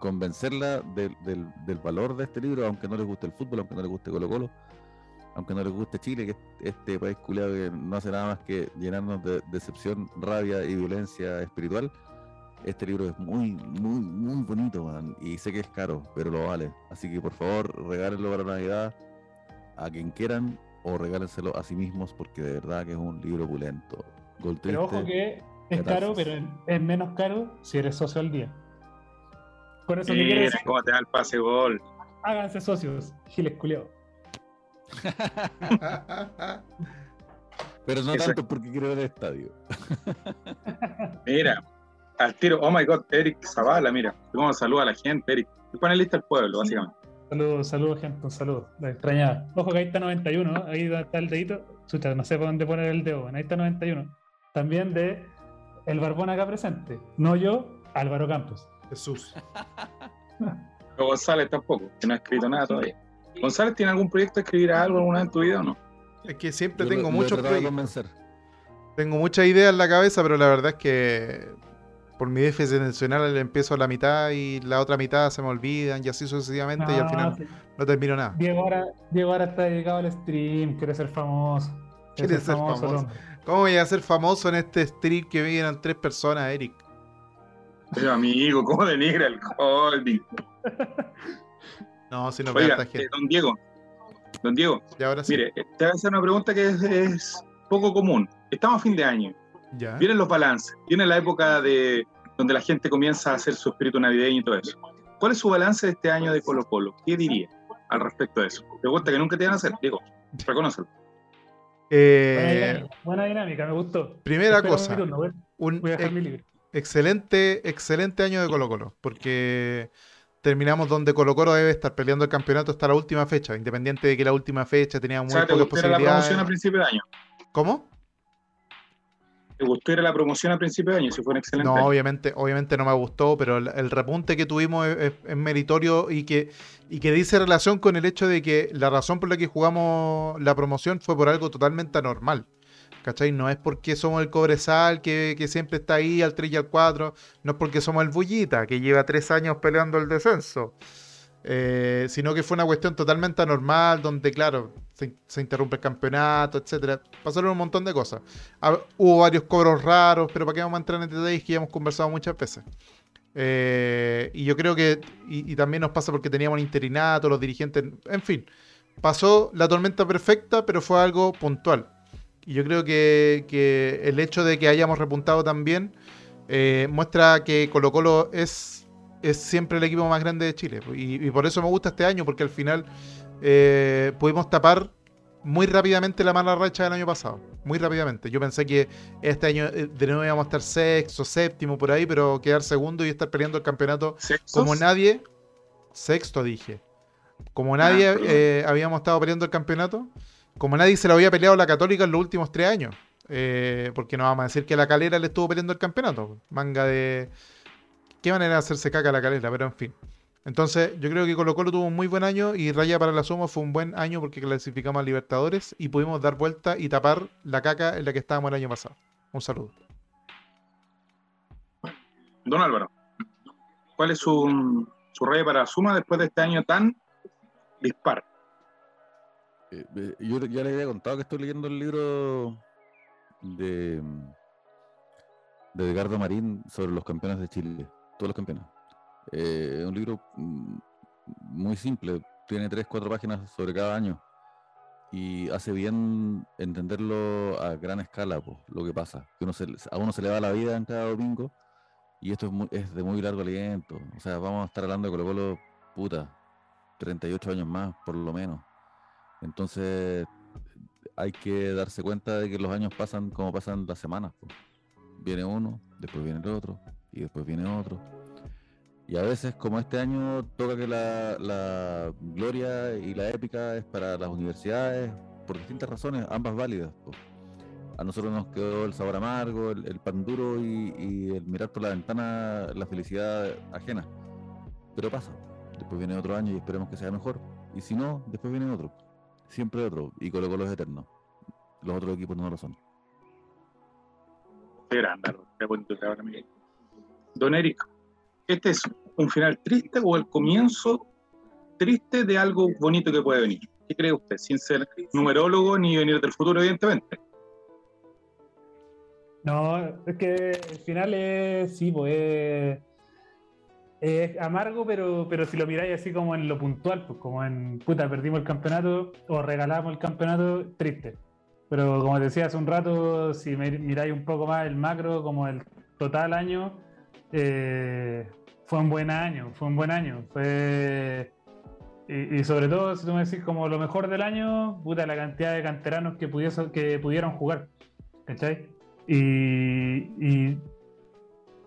convencerla del, del, valor de este libro, aunque no les guste el fútbol, aunque no les guste Colo Colo aunque no les guste Chile, que este país culiado que no hace nada más que llenarnos de decepción, rabia y violencia espiritual, este libro es muy, muy, muy bonito, man, y sé que es caro, pero lo vale. Así que por favor, regálenlo para Navidad a quien quieran o regálenselo a sí mismos porque de verdad que es un libro opulento. pero ojo que es caro, pero es menos caro si eres socio al día. Por eso Mira, ¿Cómo te da el pase gol? Háganse socios, giles culiados. Pero no tanto porque quiero ver el estadio. Mira, al tiro, oh my god, Eric Zavala, mira, cómo saluda a la gente, Eric. El panelista del pueblo, básicamente. Saludos, saludos, gente, un saludo. La extrañada. Ojo que ahí está 91, ahí está el dedito. Chucha, no sé por dónde poner el dedo. Ahí está 91. También de el barbón acá presente. No yo, Álvaro Campos. Jesús. González tampoco, que no ha escrito nada todavía. ¿González tiene algún proyecto de escribir algo alguna vez en tu vida o no? Es que siempre tengo muchos proyectos. Tengo muchas ideas en la cabeza, pero la verdad es que por mi déficit atencional le empiezo a la mitad y la otra mitad se me olvidan y así sucesivamente y al final no termino nada. Diego ahora, Diego ahora está dedicado al stream, quiere ser famoso. Quiere ser, famoso. ¿Cómo voy a ser famoso en este stream que vienen tres personas, Eric? Pero amigo, ¿cómo denigra el holding? no, si no Oiga, eh, don Diego, don Diego, mire, te voy a hacer una pregunta que es poco común. Estamos a fin de año Vienen los balances, viene la época de donde la gente comienza a hacer su espíritu navideño y todo eso. ¿Cuál es su balance de este año de Colo Colo? ¿Qué diría al respecto de eso? Pregunta que nunca te iban a hacer, digo, reconócelo. Eh, buena, dinámica, me gustó. Primera cosa, un excelente, excelente año de Colo Colo, porque terminamos donde Colo Colo debe estar peleando el campeonato hasta la última fecha, independiente de que la última fecha tenía muy o sea, pocas posibilidades. la promoción a principio de año. ¿Cómo? ¿Te gustó ir a la promoción a principio de año? Si fue un excelente. No, obviamente, obviamente no me gustó, pero el, repunte que tuvimos es, meritorio y que, y que dice relación con el hecho de que la razón por la que jugamos la promoción fue por algo totalmente anormal. ¿Cachai? No es porque somos el Cobresal que, que siempre está ahí al 3 y al 4, no es porque somos el Bullita que lleva tres años peleando el descenso. Eh, sino que fue una cuestión totalmente anormal, donde, claro, se, interrumpe el campeonato, etcétera. Pasaron un montón de cosas. hubo varios cobros raros, pero para qué vamos a entrar en detalles que ya hemos conversado muchas veces. Eh, y yo creo que, y, también nos pasa porque teníamos un interinato, los dirigentes, en fin, pasó la tormenta perfecta, pero fue algo puntual. Y yo creo que, el hecho de que hayamos repuntado también eh, muestra que Colo Colo es es siempre el equipo más grande de Chile. Y, por eso me gusta este año, porque al final eh, pudimos tapar muy rápidamente la mala racha del año pasado. Muy rápidamente. Yo pensé que este año eh, de nuevo íbamos a estar sexto, séptimo por ahí, pero quedar segundo y estar peleando el campeonato como nadie. Sexto dije. Como nadie ah, eh, habíamos estado peleando el campeonato, como nadie se lo había peleado la Católica en los últimos tres años. porque no vamos a decir que la calera le estuvo peleando el campeonato. Manga de, qué manera de hacerse caca la caleta, pero en fin. Entonces, yo creo que Colo Colo tuvo un muy buen año y Raya para la Suma fue un buen año porque clasificamos a Libertadores y pudimos dar vuelta y tapar la caca en la que estábamos el año pasado. Un saludo. Don Álvaro, ¿cuál es su, su raya para la Suma después de este año tan dispar? Eh, eh, yo ya le había contado que estoy leyendo el libro de, de Edgardo Marín sobre los campeones de Chile todos los campeones. Eh, es un libro mm, muy simple, tiene tres, cuatro páginas sobre cada año y hace bien entenderlo a gran escala, lo que pasa. Que uno a uno se le va la vida en cada domingo y esto es, es de muy largo aliento. O sea, vamos a estar hablando de Colo Colo, puta, 38 años más, por lo menos. Entonces, hay que darse cuenta de que los años pasan como pasan las semanas. Viene uno, después viene el otro, y después viene otro. Y a veces, como este año, toca que la, gloria y la épica es para las universidades, por distintas razones, ambas válidas. A nosotros nos quedó el sabor amargo, el, pan duro y, el mirar por la ventana la felicidad ajena. Pero pasa. Después viene otro año y esperemos que sea mejor. Y si no, después viene otro. Siempre otro. Y Colo Colo es eterno. Los otros equipos no lo son. Qué grande, Don Eric, ¿este es un final triste o el comienzo triste de algo bonito que puede venir? ¿Qué cree usted? Sin ser numerólogo ni venir del futuro, evidentemente. No, es que el final es, sí, pues es, amargo, pero, pero si lo miráis así como en lo puntual, pues como en, puta, perdimos el campeonato o regalamos el campeonato, triste. Pero como decía hace un rato, si miráis un poco más el macro, como el total año, eh, fue un buen año, fue un buen año. Fue Y, sobre todo, si tú me decís como lo mejor del año, puta, la cantidad de canteranos que, pudiese, que pudieron jugar. ¿Cachai? Y, y,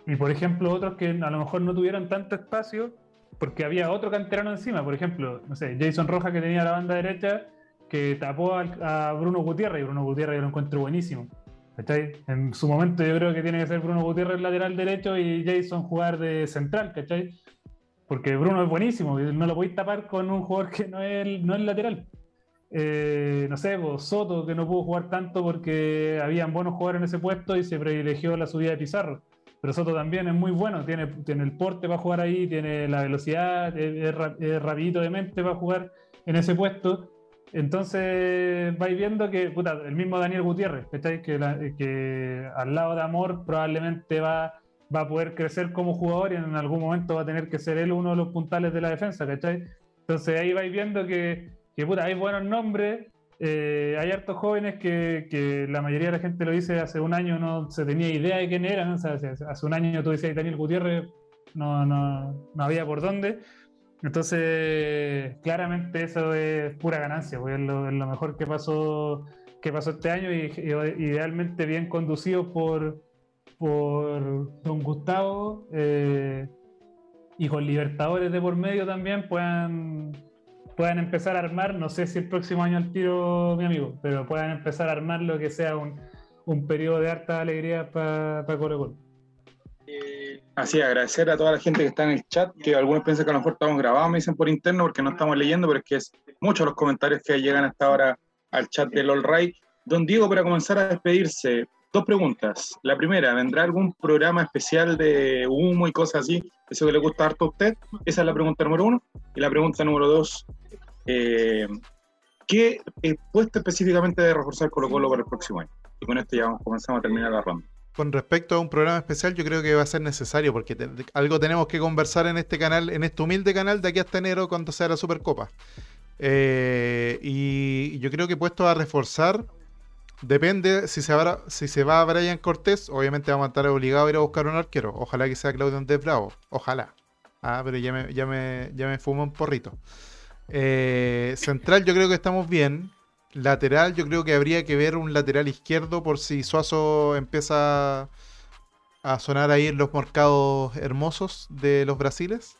y, por ejemplo, otros que a lo mejor no tuvieron tanto espacio porque había otro canterano encima. Por ejemplo, no sé, Jason Roja que tenía la banda derecha que tapó a, Bruno Gutiérrez y Bruno Gutiérrez lo encuentro buenísimo. ¿Cachai? En su momento yo creo que tiene que ser Bruno Gutiérrez lateral derecho y Jason jugar de central, ¿cachai? Porque Bruno es buenísimo, no lo podéis tapar con un jugador que no es, no es lateral. Eh, no sé, pues, Soto, que no pudo jugar tanto porque habían buenos jugadores en ese puesto y se privilegió la subida de Pizarro. Pero Soto también es muy bueno, tiene, tiene el porte para jugar ahí, tiene la velocidad, es, es rapidito de mente para jugar en ese puesto. Entonces vais viendo que, puta, el mismo Daniel Gutiérrez, Que, que al lado de Amor probablemente va va a poder crecer como jugador y en algún momento va a tener que ser él uno de los puntales de la defensa, ¿cachai? Entonces ahí vais viendo que, que puta, hay buenos nombres, eh, hay hartos jóvenes que, que, la mayoría de la gente lo dice hace un año no se tenía idea de quién eran, hace un año tú decías Daniel Gutiérrez, no, no, no había por dónde. Entonces, claramente eso es pura ganancia, porque es lo, mejor que pasó, que pasó este año y idealmente bien conducido por, por Don Gustavo eh, y con Libertadores de por medio también puedan, puedan empezar a armar, no sé si el próximo año al tiro, mi amigo, pero puedan empezar a armar lo que sea un, un periodo de harta alegría para pa Colo Colo. Así, agradecer a toda la gente que está en el chat, que algunos piensan que a lo mejor estamos grabados, me dicen por interno, porque no estamos leyendo, pero es que es muchos los comentarios que llegan hasta ahora al chat del All Right. Don Diego, para comenzar a despedirse, Dos preguntas. La primera, ¿vendrá algún programa especial de humo y cosas así? Eso que le gusta harto a usted. Esa es la pregunta número uno. Y la pregunta número dos, eh, ¿qué puesto específicamente de reforzar Colo Colo para el próximo año? Y con esto ya comenzamos a terminar la ronda. Con respecto a un programa especial, yo creo que va a ser necesario, porque algo tenemos que conversar en este canal, en este humilde canal de aquí hasta enero cuando sea la Supercopa. Eh, y yo creo que puesto a reforzar, Depende si se, va, si se va a Brian Cortés, obviamente vamos a estar obligados a ir a buscar un arquero. Ojalá que sea Claudio Andrés Bravo. Ojalá. Ah, pero ya me, ya me, ya me fumo un porrito. Eh, central yo creo que estamos bien. Lateral yo creo que habría que ver un lateral izquierdo por si Suazo empieza a sonar ahí en los mercados hermosos de los brasiles.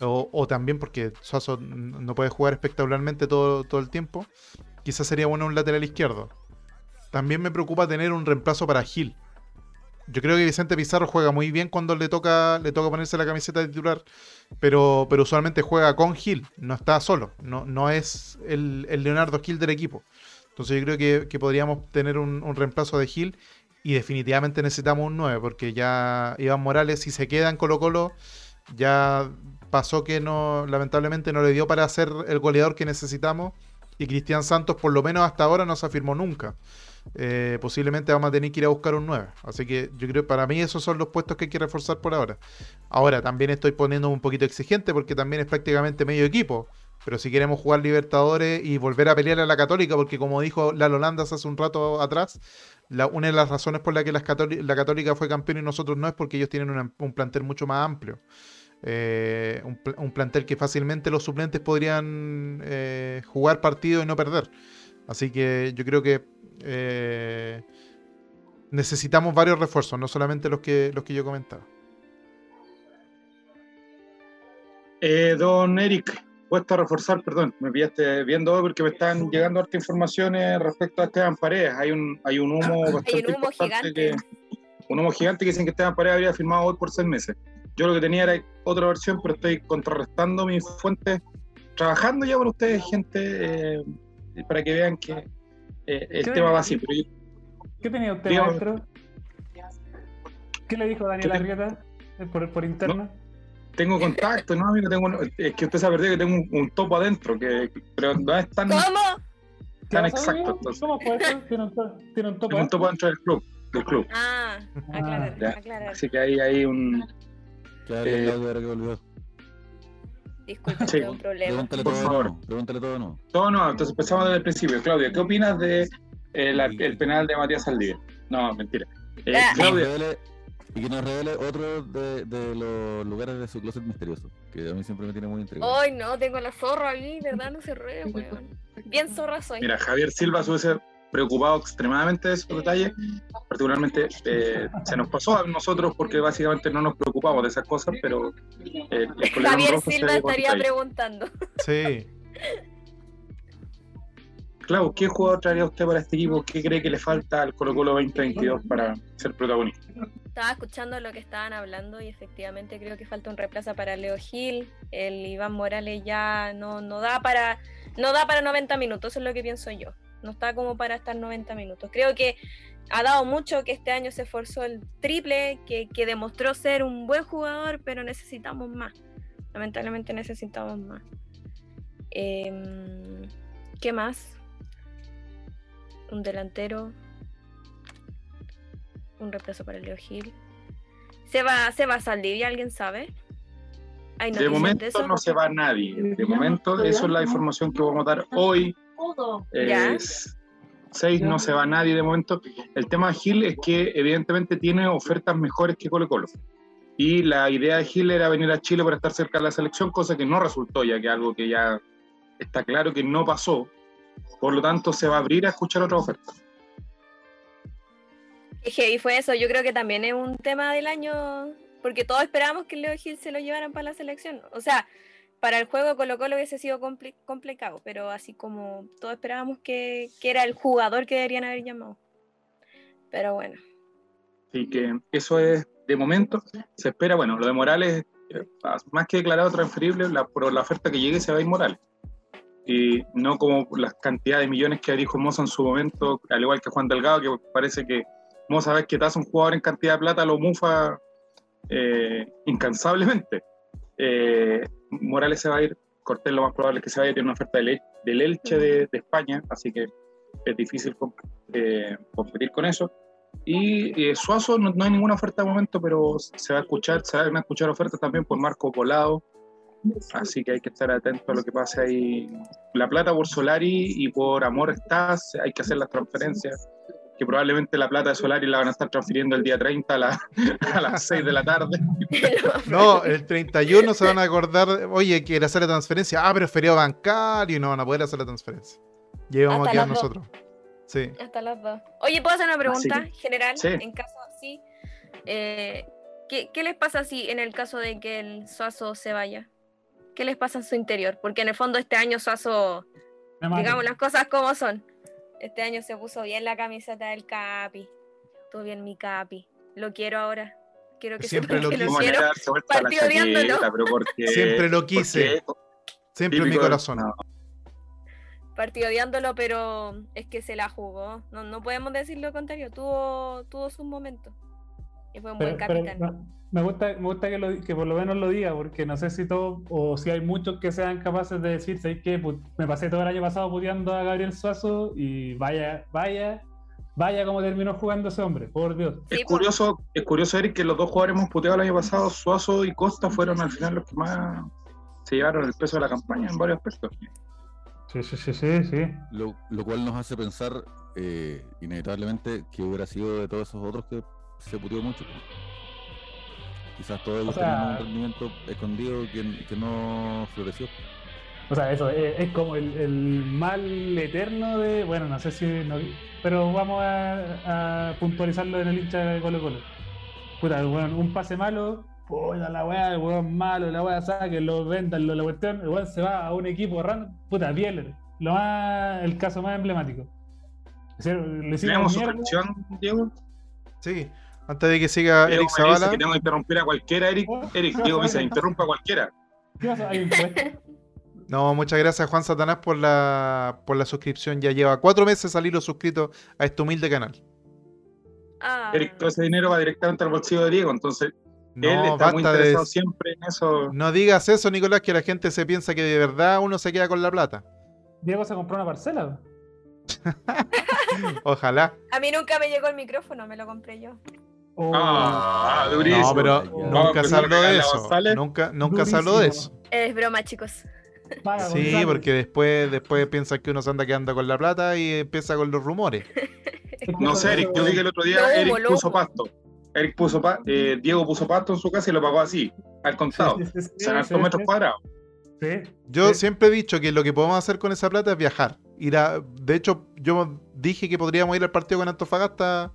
O, o, también porque Suazo no puede jugar espectacularmente todo, todo el tiempo. Quizás sería bueno un lateral izquierdo. También me preocupa tener un reemplazo para Gil. Yo creo que Vicente Pizarro juega muy bien cuando le toca, le toca ponerse la camiseta de titular, pero, pero usualmente juega con Gil, no está solo, no, no es el, Leonardo Gil del equipo. Entonces yo creo que, podríamos tener un, reemplazo de Gil y definitivamente necesitamos un 9, porque ya Iván Morales, si se queda en Colo Colo, ya pasó que no, lamentablemente no le dio para ser el goleador que necesitamos y Cristian Santos por lo menos hasta ahora no se afirmó nunca. Eh, posiblemente vamos a tener que ir a buscar un 9. Así que yo creo que para mí esos son los puestos que hay que reforzar por ahora. Ahora también estoy poniendo un poquito exigente porque también es prácticamente medio equipo. Pero si queremos jugar Libertadores y volver a pelear a la Católica, porque como dijo la Holandas hace un rato atrás, una de las razones por la que la Católica fue campeón y nosotros no es porque ellos tienen un plantel mucho más amplio. Eh, un, plantel que fácilmente los suplentes podrían eh, jugar partido y no perder. Así que yo creo que eh, necesitamos varios refuerzos, no solamente los que, los que yo comentaba. Eh, don Eric, puesto a reforzar, perdón, me pillaste viendo porque me están llegando hartas informaciones respecto a Esteban Paredes. Hay un, hay un humo bastante un humo gigante. un humo gigante que dicen que Esteban Paredes habría firmado hoy por seis meses. Yo lo que tenía era otra versión, pero estoy contrarrestando mis fuentes, trabajando ya con ustedes, gente, eh, para que vean que eh, el tema va así. ¿Qué tenía usted, maestro? ¿Qué le dijo Daniel Arrieta eh, por, por interno? tengo contacto, no, amigo, tengo, es que usted se ha perdido que tengo un, topo adentro, que, pero no es tan, ¿Cómo? tan exacto. ¿Cómo puede ser? ¿Tiene un, tiene un topo? Tiene un topo dentro del club. Del club. Ah, aclarar, ah. aclarar. Así que ahí hay un. Claro, eh, claro, que volvió. Disculpe, sí. un problema. Pregúntale por todo, favor. No, pregúntale todo no. Todo no, entonces empezamos desde el principio. Claudia, ¿qué opinas de eh, el penal de Matías Saldivia? No, mentira. Eh, Claudia. Y que nos revele otro de, de, los lugares de su closet misterioso, que a mí siempre me tiene muy intrigado. Ay, no, tengo la zorra ahí, ¿verdad? No se ríe, weón. Bien zorra soy. Mira, Javier Silva suele preocupado extremadamente de esos detalles. Particularmente eh, se nos pasó a nosotros porque básicamente no nos preocupamos de esas cosas, pero eh, Javier Silva estaría preguntando. Sí. Clau, ¿qué jugador traería usted para este equipo? ¿Qué cree que le falta al Colo Colo 2022 para ser protagonista? Estaba escuchando lo que estaban hablando y efectivamente creo que falta un reemplazo para Leo Gil. El Iván Morales ya no, no da para no da para 90 minutos, eso es lo que pienso yo. No está como para estar 90 minutos. Creo que ha dado mucho que este año se esforzó el triple, que, que demostró ser un buen jugador, pero necesitamos más. Lamentablemente necesitamos más. Em, ¿Qué más? un delantero, un reemplazo para Leo Gil. ¿Se va, se va a salir alguien sabe? de momento no se va nadie. De momento, eso es la información que vamos a dar hoy. Es, seis no se va nadie de momento. El tema de Gil es que evidentemente tiene ofertas mejores que Colo Colo. Y la idea de Gil era venir a Chile para estar cerca de la selección, cosa que no resultó, ya que algo que ya está claro que no pasó. Por lo tanto, se va a abrir a escuchar otra oferta. Y fue eso, yo creo que también es un tema del año, porque todos esperábamos que Leo Gil se lo llevaran para la selección. O sea, para el juego Colo Colo hubiese sido complicado, pero así como todos esperábamos que, era el jugador que deberían haber llamado. Pero bueno. Sí, que eso es de momento. Se espera, bueno, lo de Morales, eh, más que declarado transferible, la, por la oferta que llegue se va a ir Morales y no como las cantidades de millones que dijo Moza en su momento, al igual que Juan Delgado, que parece que Moza ve que hace un jugador en cantidad de plata, lo mufa eh, incansablemente. Eh, Morales se va a ir, Cortés lo más probable es que se vaya, tiene una oferta del, del Elche de, España, así que es difícil eh, competir con eso. Y Suazo no, no, hay ninguna oferta de momento, pero se va a escuchar, se van a escuchar ofertas también por Marco Polado, Así que hay que estar atento a lo que pasa ahí. La plata por Solari y por Amor Estás, hay que hacer las transferencias. Que probablemente la plata de Solari la van a estar transfiriendo el día 30 a, a las 6 de la tarde. No, el 31 se van a acordar, oye, quiere hacer la transferencia. Ah, pero es feriado bancario y no van a poder hacer la transferencia. Y vamos a quedar nosotros. Sí. Hasta las dos. Oye, ¿puedo hacer una pregunta general? En caso así, eh, ¿qué, ¿qué, les pasa si en el caso de que el Suazo se vaya? qué les pasa en su interior, porque en el fondo este año Suazo, digamos las cosas como son. Este año se puso bien la camiseta del Capi, todo bien mi Capi, lo quiero ahora. Quiero que siempre lo, que lo quiero. Siempre lo quise. Siempre en mi corazón. Partido odiándolo, pero es que se la jugó. No, no podemos decir lo contrario. Tuvo, tuvo sus momentos. Y fue un buen capitán me gusta, me gusta que, lo, que por lo menos lo diga, porque no sé si todos, o si hay muchos que sean capaces de decir, ¿sabes qué? Me pasé todo el año pasado puteando a Gabriel Suazo y vaya, vaya, vaya como terminó jugando ese hombre, por Dios. Es curioso, es curioso, Eric, que los dos jugadores hemos puteado el año pasado, Suazo y Costa fueron al final los que más se llevaron el peso de la campaña en varios aspectos. Sí, sí, sí, sí, sí. Lo, cual nos hace pensar eh, inevitablemente que hubiera sido de todos esos otros que se puteó mucho. Quizás todos ellos tenían un rendimiento escondido que, no floreció. O sea, eso es, como el, mal eterno de. Bueno, no sé si. pero vamos a, puntualizarlo en el hincha de Colo Colo. Puta, bueno, un pase malo, puta la weá, el weón malo, la weá saque, lo vendan, lo, la cuestión, el weón se va a un equipo random, puta, Bieler, lo más, el caso más emblemático. ¿Le hicimos su Diego? Sí, antes de que siga Eric Zavala. que tengo que interrumpir a cualquiera, Eric. Eric, Diego me dice, interrumpa a cualquiera. No, muchas gracias Juan Satanás por la, por la suscripción. Ya lleva cuatro meses al hilo suscrito a este humilde canal. Ah. Eric, todo ese dinero va directamente al bolsillo de Diego, entonces él está muy interesado siempre en eso. No digas eso, Nicolás, que la gente se piensa que de verdad uno se queda con la plata. Diego se compró una parcela. Ojalá. A mí nunca me llegó el micrófono, me lo compré yo. Oh. Ah, durísimo. No, pero nunca se habló de eso. Nunca, nunca se habló de eso. Es broma, chicos. sí, porque después, después piensa que uno se anda quedando con la plata y empieza con los rumores. No sé, Eric, yo vi que el otro día Eric puso pasto. Eric puso eh, Diego puso pasto en su casa y lo pagó así, al contado. Sí, sí, metros cuadrados. Yo siempre he dicho que lo que podemos hacer con esa plata es viajar. Ir a, de hecho, yo dije que podríamos ir al partido con Antofagasta,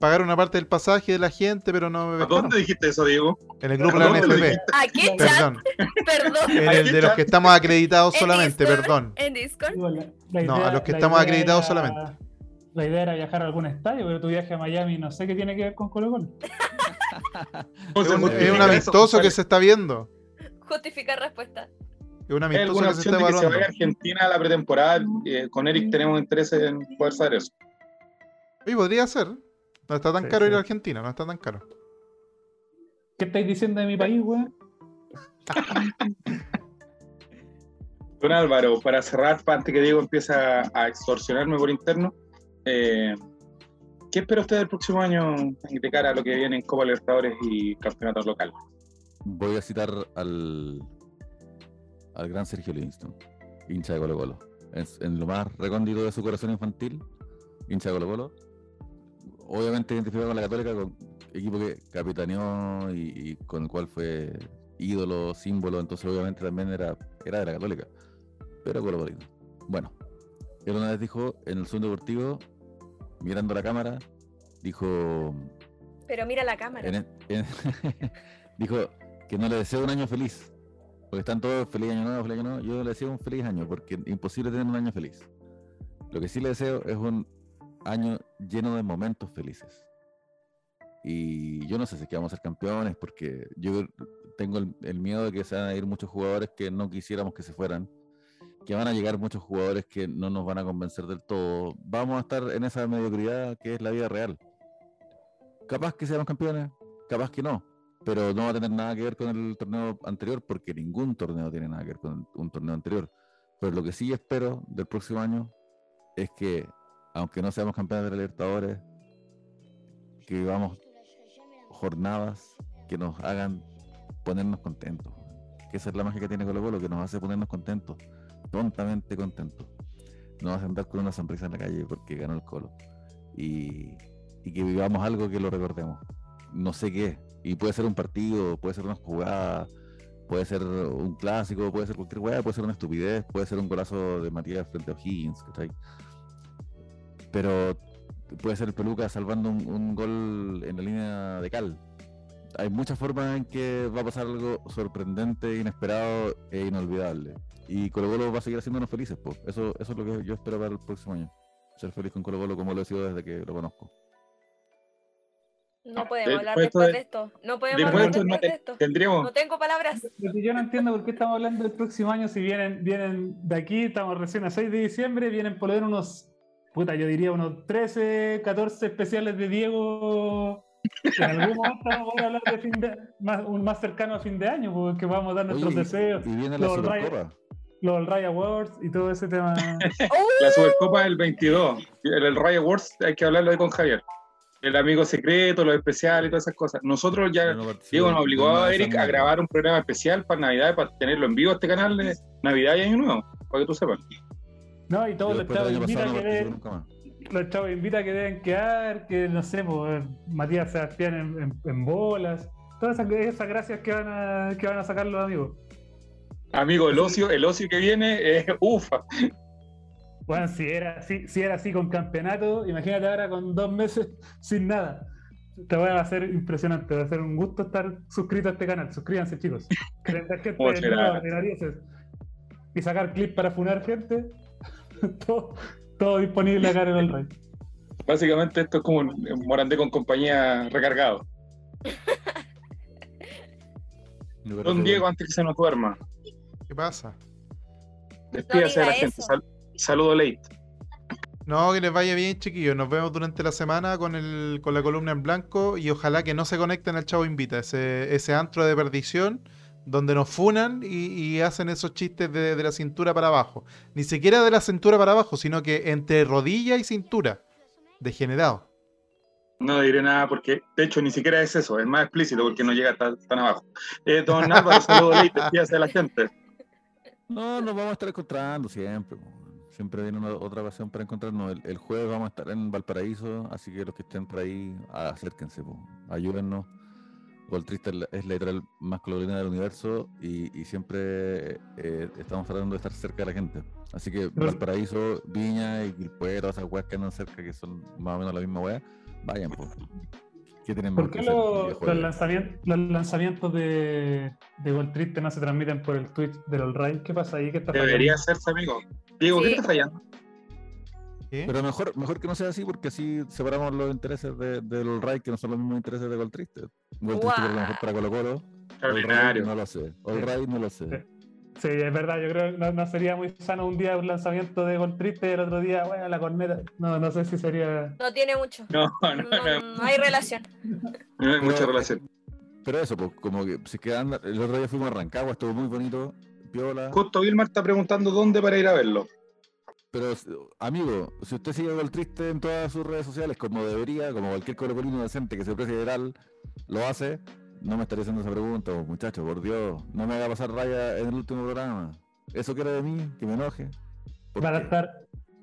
pagar una parte del pasaje de la gente, pero no me ¿A dónde dijiste eso, Diego? En el grupo de la NFP. ¿A qué Perdón. perdón. En el de los que estamos acreditados solamente, perdón. En Discord. no, a los que estamos acreditados solamente. La idea era viajar a algún estadio, pero tu viaje a Miami no sé qué tiene que ver con Colo Colo. es un amistoso que se está viendo. Justificar respuesta. Es una amistoso que se está evaluando. Que se vaya a Argentina a la pretemporada. Eh, con Eric tenemos interés en poder saber eso. Y podría ser. No está tan caro ir a Argentina, no está tan caro. ¿Qué estáis diciendo de mi país, weón? Don Álvaro, para cerrar, antes que Diego empiece a extorsionarme por interno, eh, ¿Qué espera usted del próximo año de cara a lo que viene en Copa Libertadores y campeonatos locales? Voy a citar al, al gran Sergio Livingston, hincha de Colo Colo. en lo más recóndito de su corazón infantil, hincha de Colo Colo. Obviamente identificado con la Católica, con equipo que capitaneó y, con el cual fue ídolo, símbolo, entonces obviamente también era, era de la Católica. Pero Colo. Bueno, él una vez dijo en el Zoom Deportivo, mirando la cámara, dijo. Pero mira la cámara. dijo que no le deseo un año feliz. Porque están todos feliz año nuevo, feliz año nuevo. Yo le deseo un feliz año, porque es imposible tener un año feliz. Lo que sí le deseo es un año lleno de momentos felices. Y yo no sé si es que vamos a ser campeones, porque yo tengo el, miedo de que se van a ir muchos jugadores que no quisiéramos que se fueran que van a llegar muchos jugadores que no nos van a convencer del todo. Vamos a estar en esa mediocridad que es la vida real. Capaz que seamos campeones, capaz que no, pero no va a tener nada que ver con el torneo anterior porque ningún torneo tiene nada que ver con un torneo anterior. Pero lo que sí espero del próximo año es que, aunque no seamos campeones de la Libertadores, que vivamos jornadas que nos hagan ponernos contentos. Que esa es la magia que tiene Colo Colo, que nos hace ponernos contentos tontamente contento. No vas a andar con una sonrisa en la calle porque ganó el colo. Y, que vivamos algo que lo recordemos. No sé qué. Y puede ser un partido, puede ser una jugada, puede ser un clásico, puede ser cualquier weá, puede ser una estupidez, puede ser un golazo de Matías frente a O'Higgins, Pero puede ser el Peluca salvando un, un, gol en la línea de cal. Hay muchas formas en que va a pasar algo sorprendente, inesperado e inolvidable. Y Colo Colo va a seguir haciéndonos felices, pues. Eso, eso es lo que yo espero para el próximo año. Ser feliz con Colo Colo como lo he sido desde que lo conozco. No podemos hablar después de, esto. No podemos hablar después de esto. Tendríamos... No tengo palabras. yo no entiendo por qué estamos hablando del próximo año si vienen, vienen de aquí, estamos recién a 6 de diciembre, vienen por ver unos, puta, yo diría unos 13, 14 especiales de Diego en algún momento vamos a hablar de fin de, más, un más cercano a fin de año, porque vamos a dar nuestros deseos. Y viene la Supercopa los Ray Awards y todo ese tema. la Supercopa del 22. El, el Ray Awards hay que hablarlo ahí con Javier. El amigo secreto, los especiales y todas esas cosas. Nosotros ya, Diego nos obligó a Eric a grabar un programa especial para Navidad, para tenerlo en vivo este canal de Navidad y Año Nuevo, para que tú sepas. No, y todos los chavos invitan que deben, los chavos invita que deben quedar, que no sé, pues, Matías Sebastián en, en, bolas, todas esas, esas gracias que van a, que van a sacar los amigos. Amigo, el ocio, el ocio que viene es ufa. Bueno, si era así, si era así con campeonato, imagínate ahora con dos meses sin nada. Te voy a hacer impresionante, va a ser un gusto estar suscrito a este canal. Suscríbanse, chicos. y sacar clips para funar gente. todo, disponible acá en el rey. Básicamente esto es como un Morandé con compañía recargado. Don Diego, antes que se nos duerma. ¿Qué pasa? Despídase de la gente. saludo late. No, que les vaya bien, chiquillos. Nos vemos durante la semana con, el, con la columna en blanco y ojalá que no se conecten al Chavo Invita, ese, ese antro de perdición donde nos funan y, hacen esos chistes de, de, la cintura para abajo. Ni siquiera de la cintura para abajo, sino que entre rodilla y cintura. Degenerado. No diré nada porque, de hecho, ni siquiera es eso, es más explícito porque no llega tan, tan abajo. Eh, don Álvaro, saludos, Leite, de la gente. No, nos vamos a estar encontrando siempre. Siempre viene otra ocasión para encontrarnos. El, jueves vamos a estar en Valparaíso, así que los que estén por ahí, acérquense, ayúdennos. Gol Triste es la editorial más colorida del universo y, siempre eh, estamos tratando de estar cerca de la gente. Así que Valparaíso, Viña y Quilpuero, esas weas que andan cerca, que son más o menos la misma wea, vayan, pues. ¿Por qué los, lanzamientos, los lanzamientos de, de Triste no se transmiten por el Twitch del All Right? ¿Qué pasa ahí? ¿Qué está Debería hacerse, amigo. Diego, ¿qué está fallando? Pero mejor, mejor que no sea así porque así separamos los intereses de, del Right que no son los mismos intereses de Gol Triste. Gol Triste por lo mejor para Colo Colo. No lo sé. All Right no lo sé. Sí, es verdad, yo creo que no, sería muy sano un día un lanzamiento de Gol Triste y el otro día, bueno, la corneta. No, no sé si sería. No tiene mucho. No, no, no. No, hay relación. No hay mucha relación. Pero eso, pues, como que se quedan. El otro día fuimos a Rancagua, estuvo muy bonito. Piola. Justo Vilmar está preguntando dónde para ir a verlo. Pero, amigo, si usted sigue Gol Triste en todas sus redes sociales, como debería, como cualquier colocolino decente que se precie general lo hace, no me estaría haciendo esa pregunta, muchacho, por Dios. No me haga pasar raya en el último programa. ¿Eso quiere de mí? ¿Que me enoje? Para estar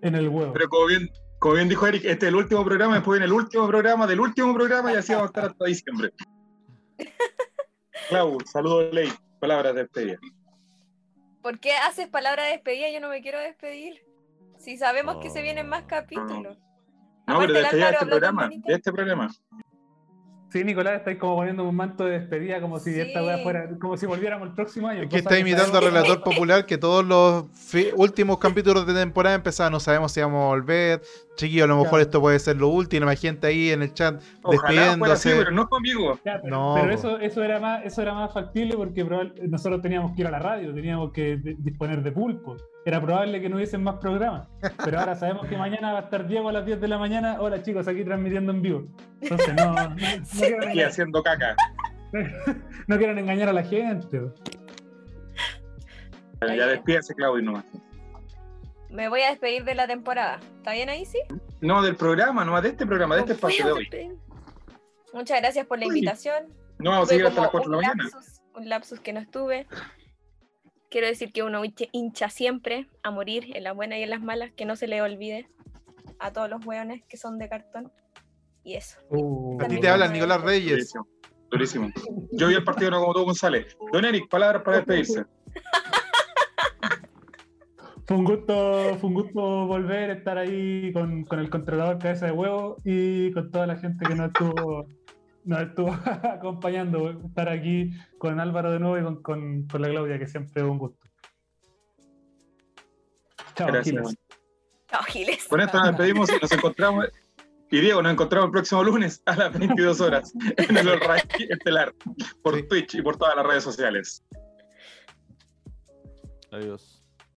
en el huevo. Pero como bien, como bien dijo Eric, este es el último programa, después en el último programa del último programa y así vamos a estar hasta diciembre. Clau, saludos Ley, palabras de despedida. ¿Por qué haces palabras de despedida? Yo no me quiero despedir. Si sabemos que se vienen más capítulos. No, pero de este programa, de este programa. Sí, Nicolás, estáis como poniendo un manto de despedida como si esta weá fuera, como si volviéramos el próximo año. Es que está imitando al relator popular que todos los últimos capítulos de temporada empezaban, no sabemos si vamos a volver. Chiquillo, a lo mejor esto puede ser lo último. Hay gente ahí en el chat despidiéndose. pero no conmigo. no, pero eso, eso, era más, eso era más factible porque nosotros teníamos que ir a la radio, teníamos que disponer de pulpo era probable que no hubiesen más programas. Pero ahora sabemos que mañana va a estar Diego a las 10 de la mañana. Hola chicos, aquí transmitiendo en vivo. Entonces no. no, y haciendo caca. no quieren engañar a la gente. ya despídase, Claudio, nomás. Me voy a despedir de la temporada. ¿Está bien ahí, sí? No, del programa, nomás de este programa, de este espacio de hoy. Muchas gracias por la invitación. No vamos a seguir hasta las 4 de la mañana. un lapsus que no estuve. Quiero decir que uno hincha siempre a morir en las buenas y en las malas, que no se le olvide a todos los hueones que son de cartón. Y eso. Uh, a ti te habla Nicolás Reyes. Durísimo. Yo vi el partido no como tú, González. Don Eric, palabras para despedirse. Fue un gusto, fue un gusto volver a estar ahí con, con el controlador cabeza de huevo y con toda la gente que nos estuvo nos estuvo acompañando, estar aquí con Álvaro de nuevo y con, con, la Claudia, que siempre es un gusto. Chao, Giles. Chao, Giles. Con esto nos despedimos y nos encontramos. Y Diego, nos encontramos el próximo lunes a las 22 horas en el Estelar por Twitch y por todas las redes sociales. Adiós.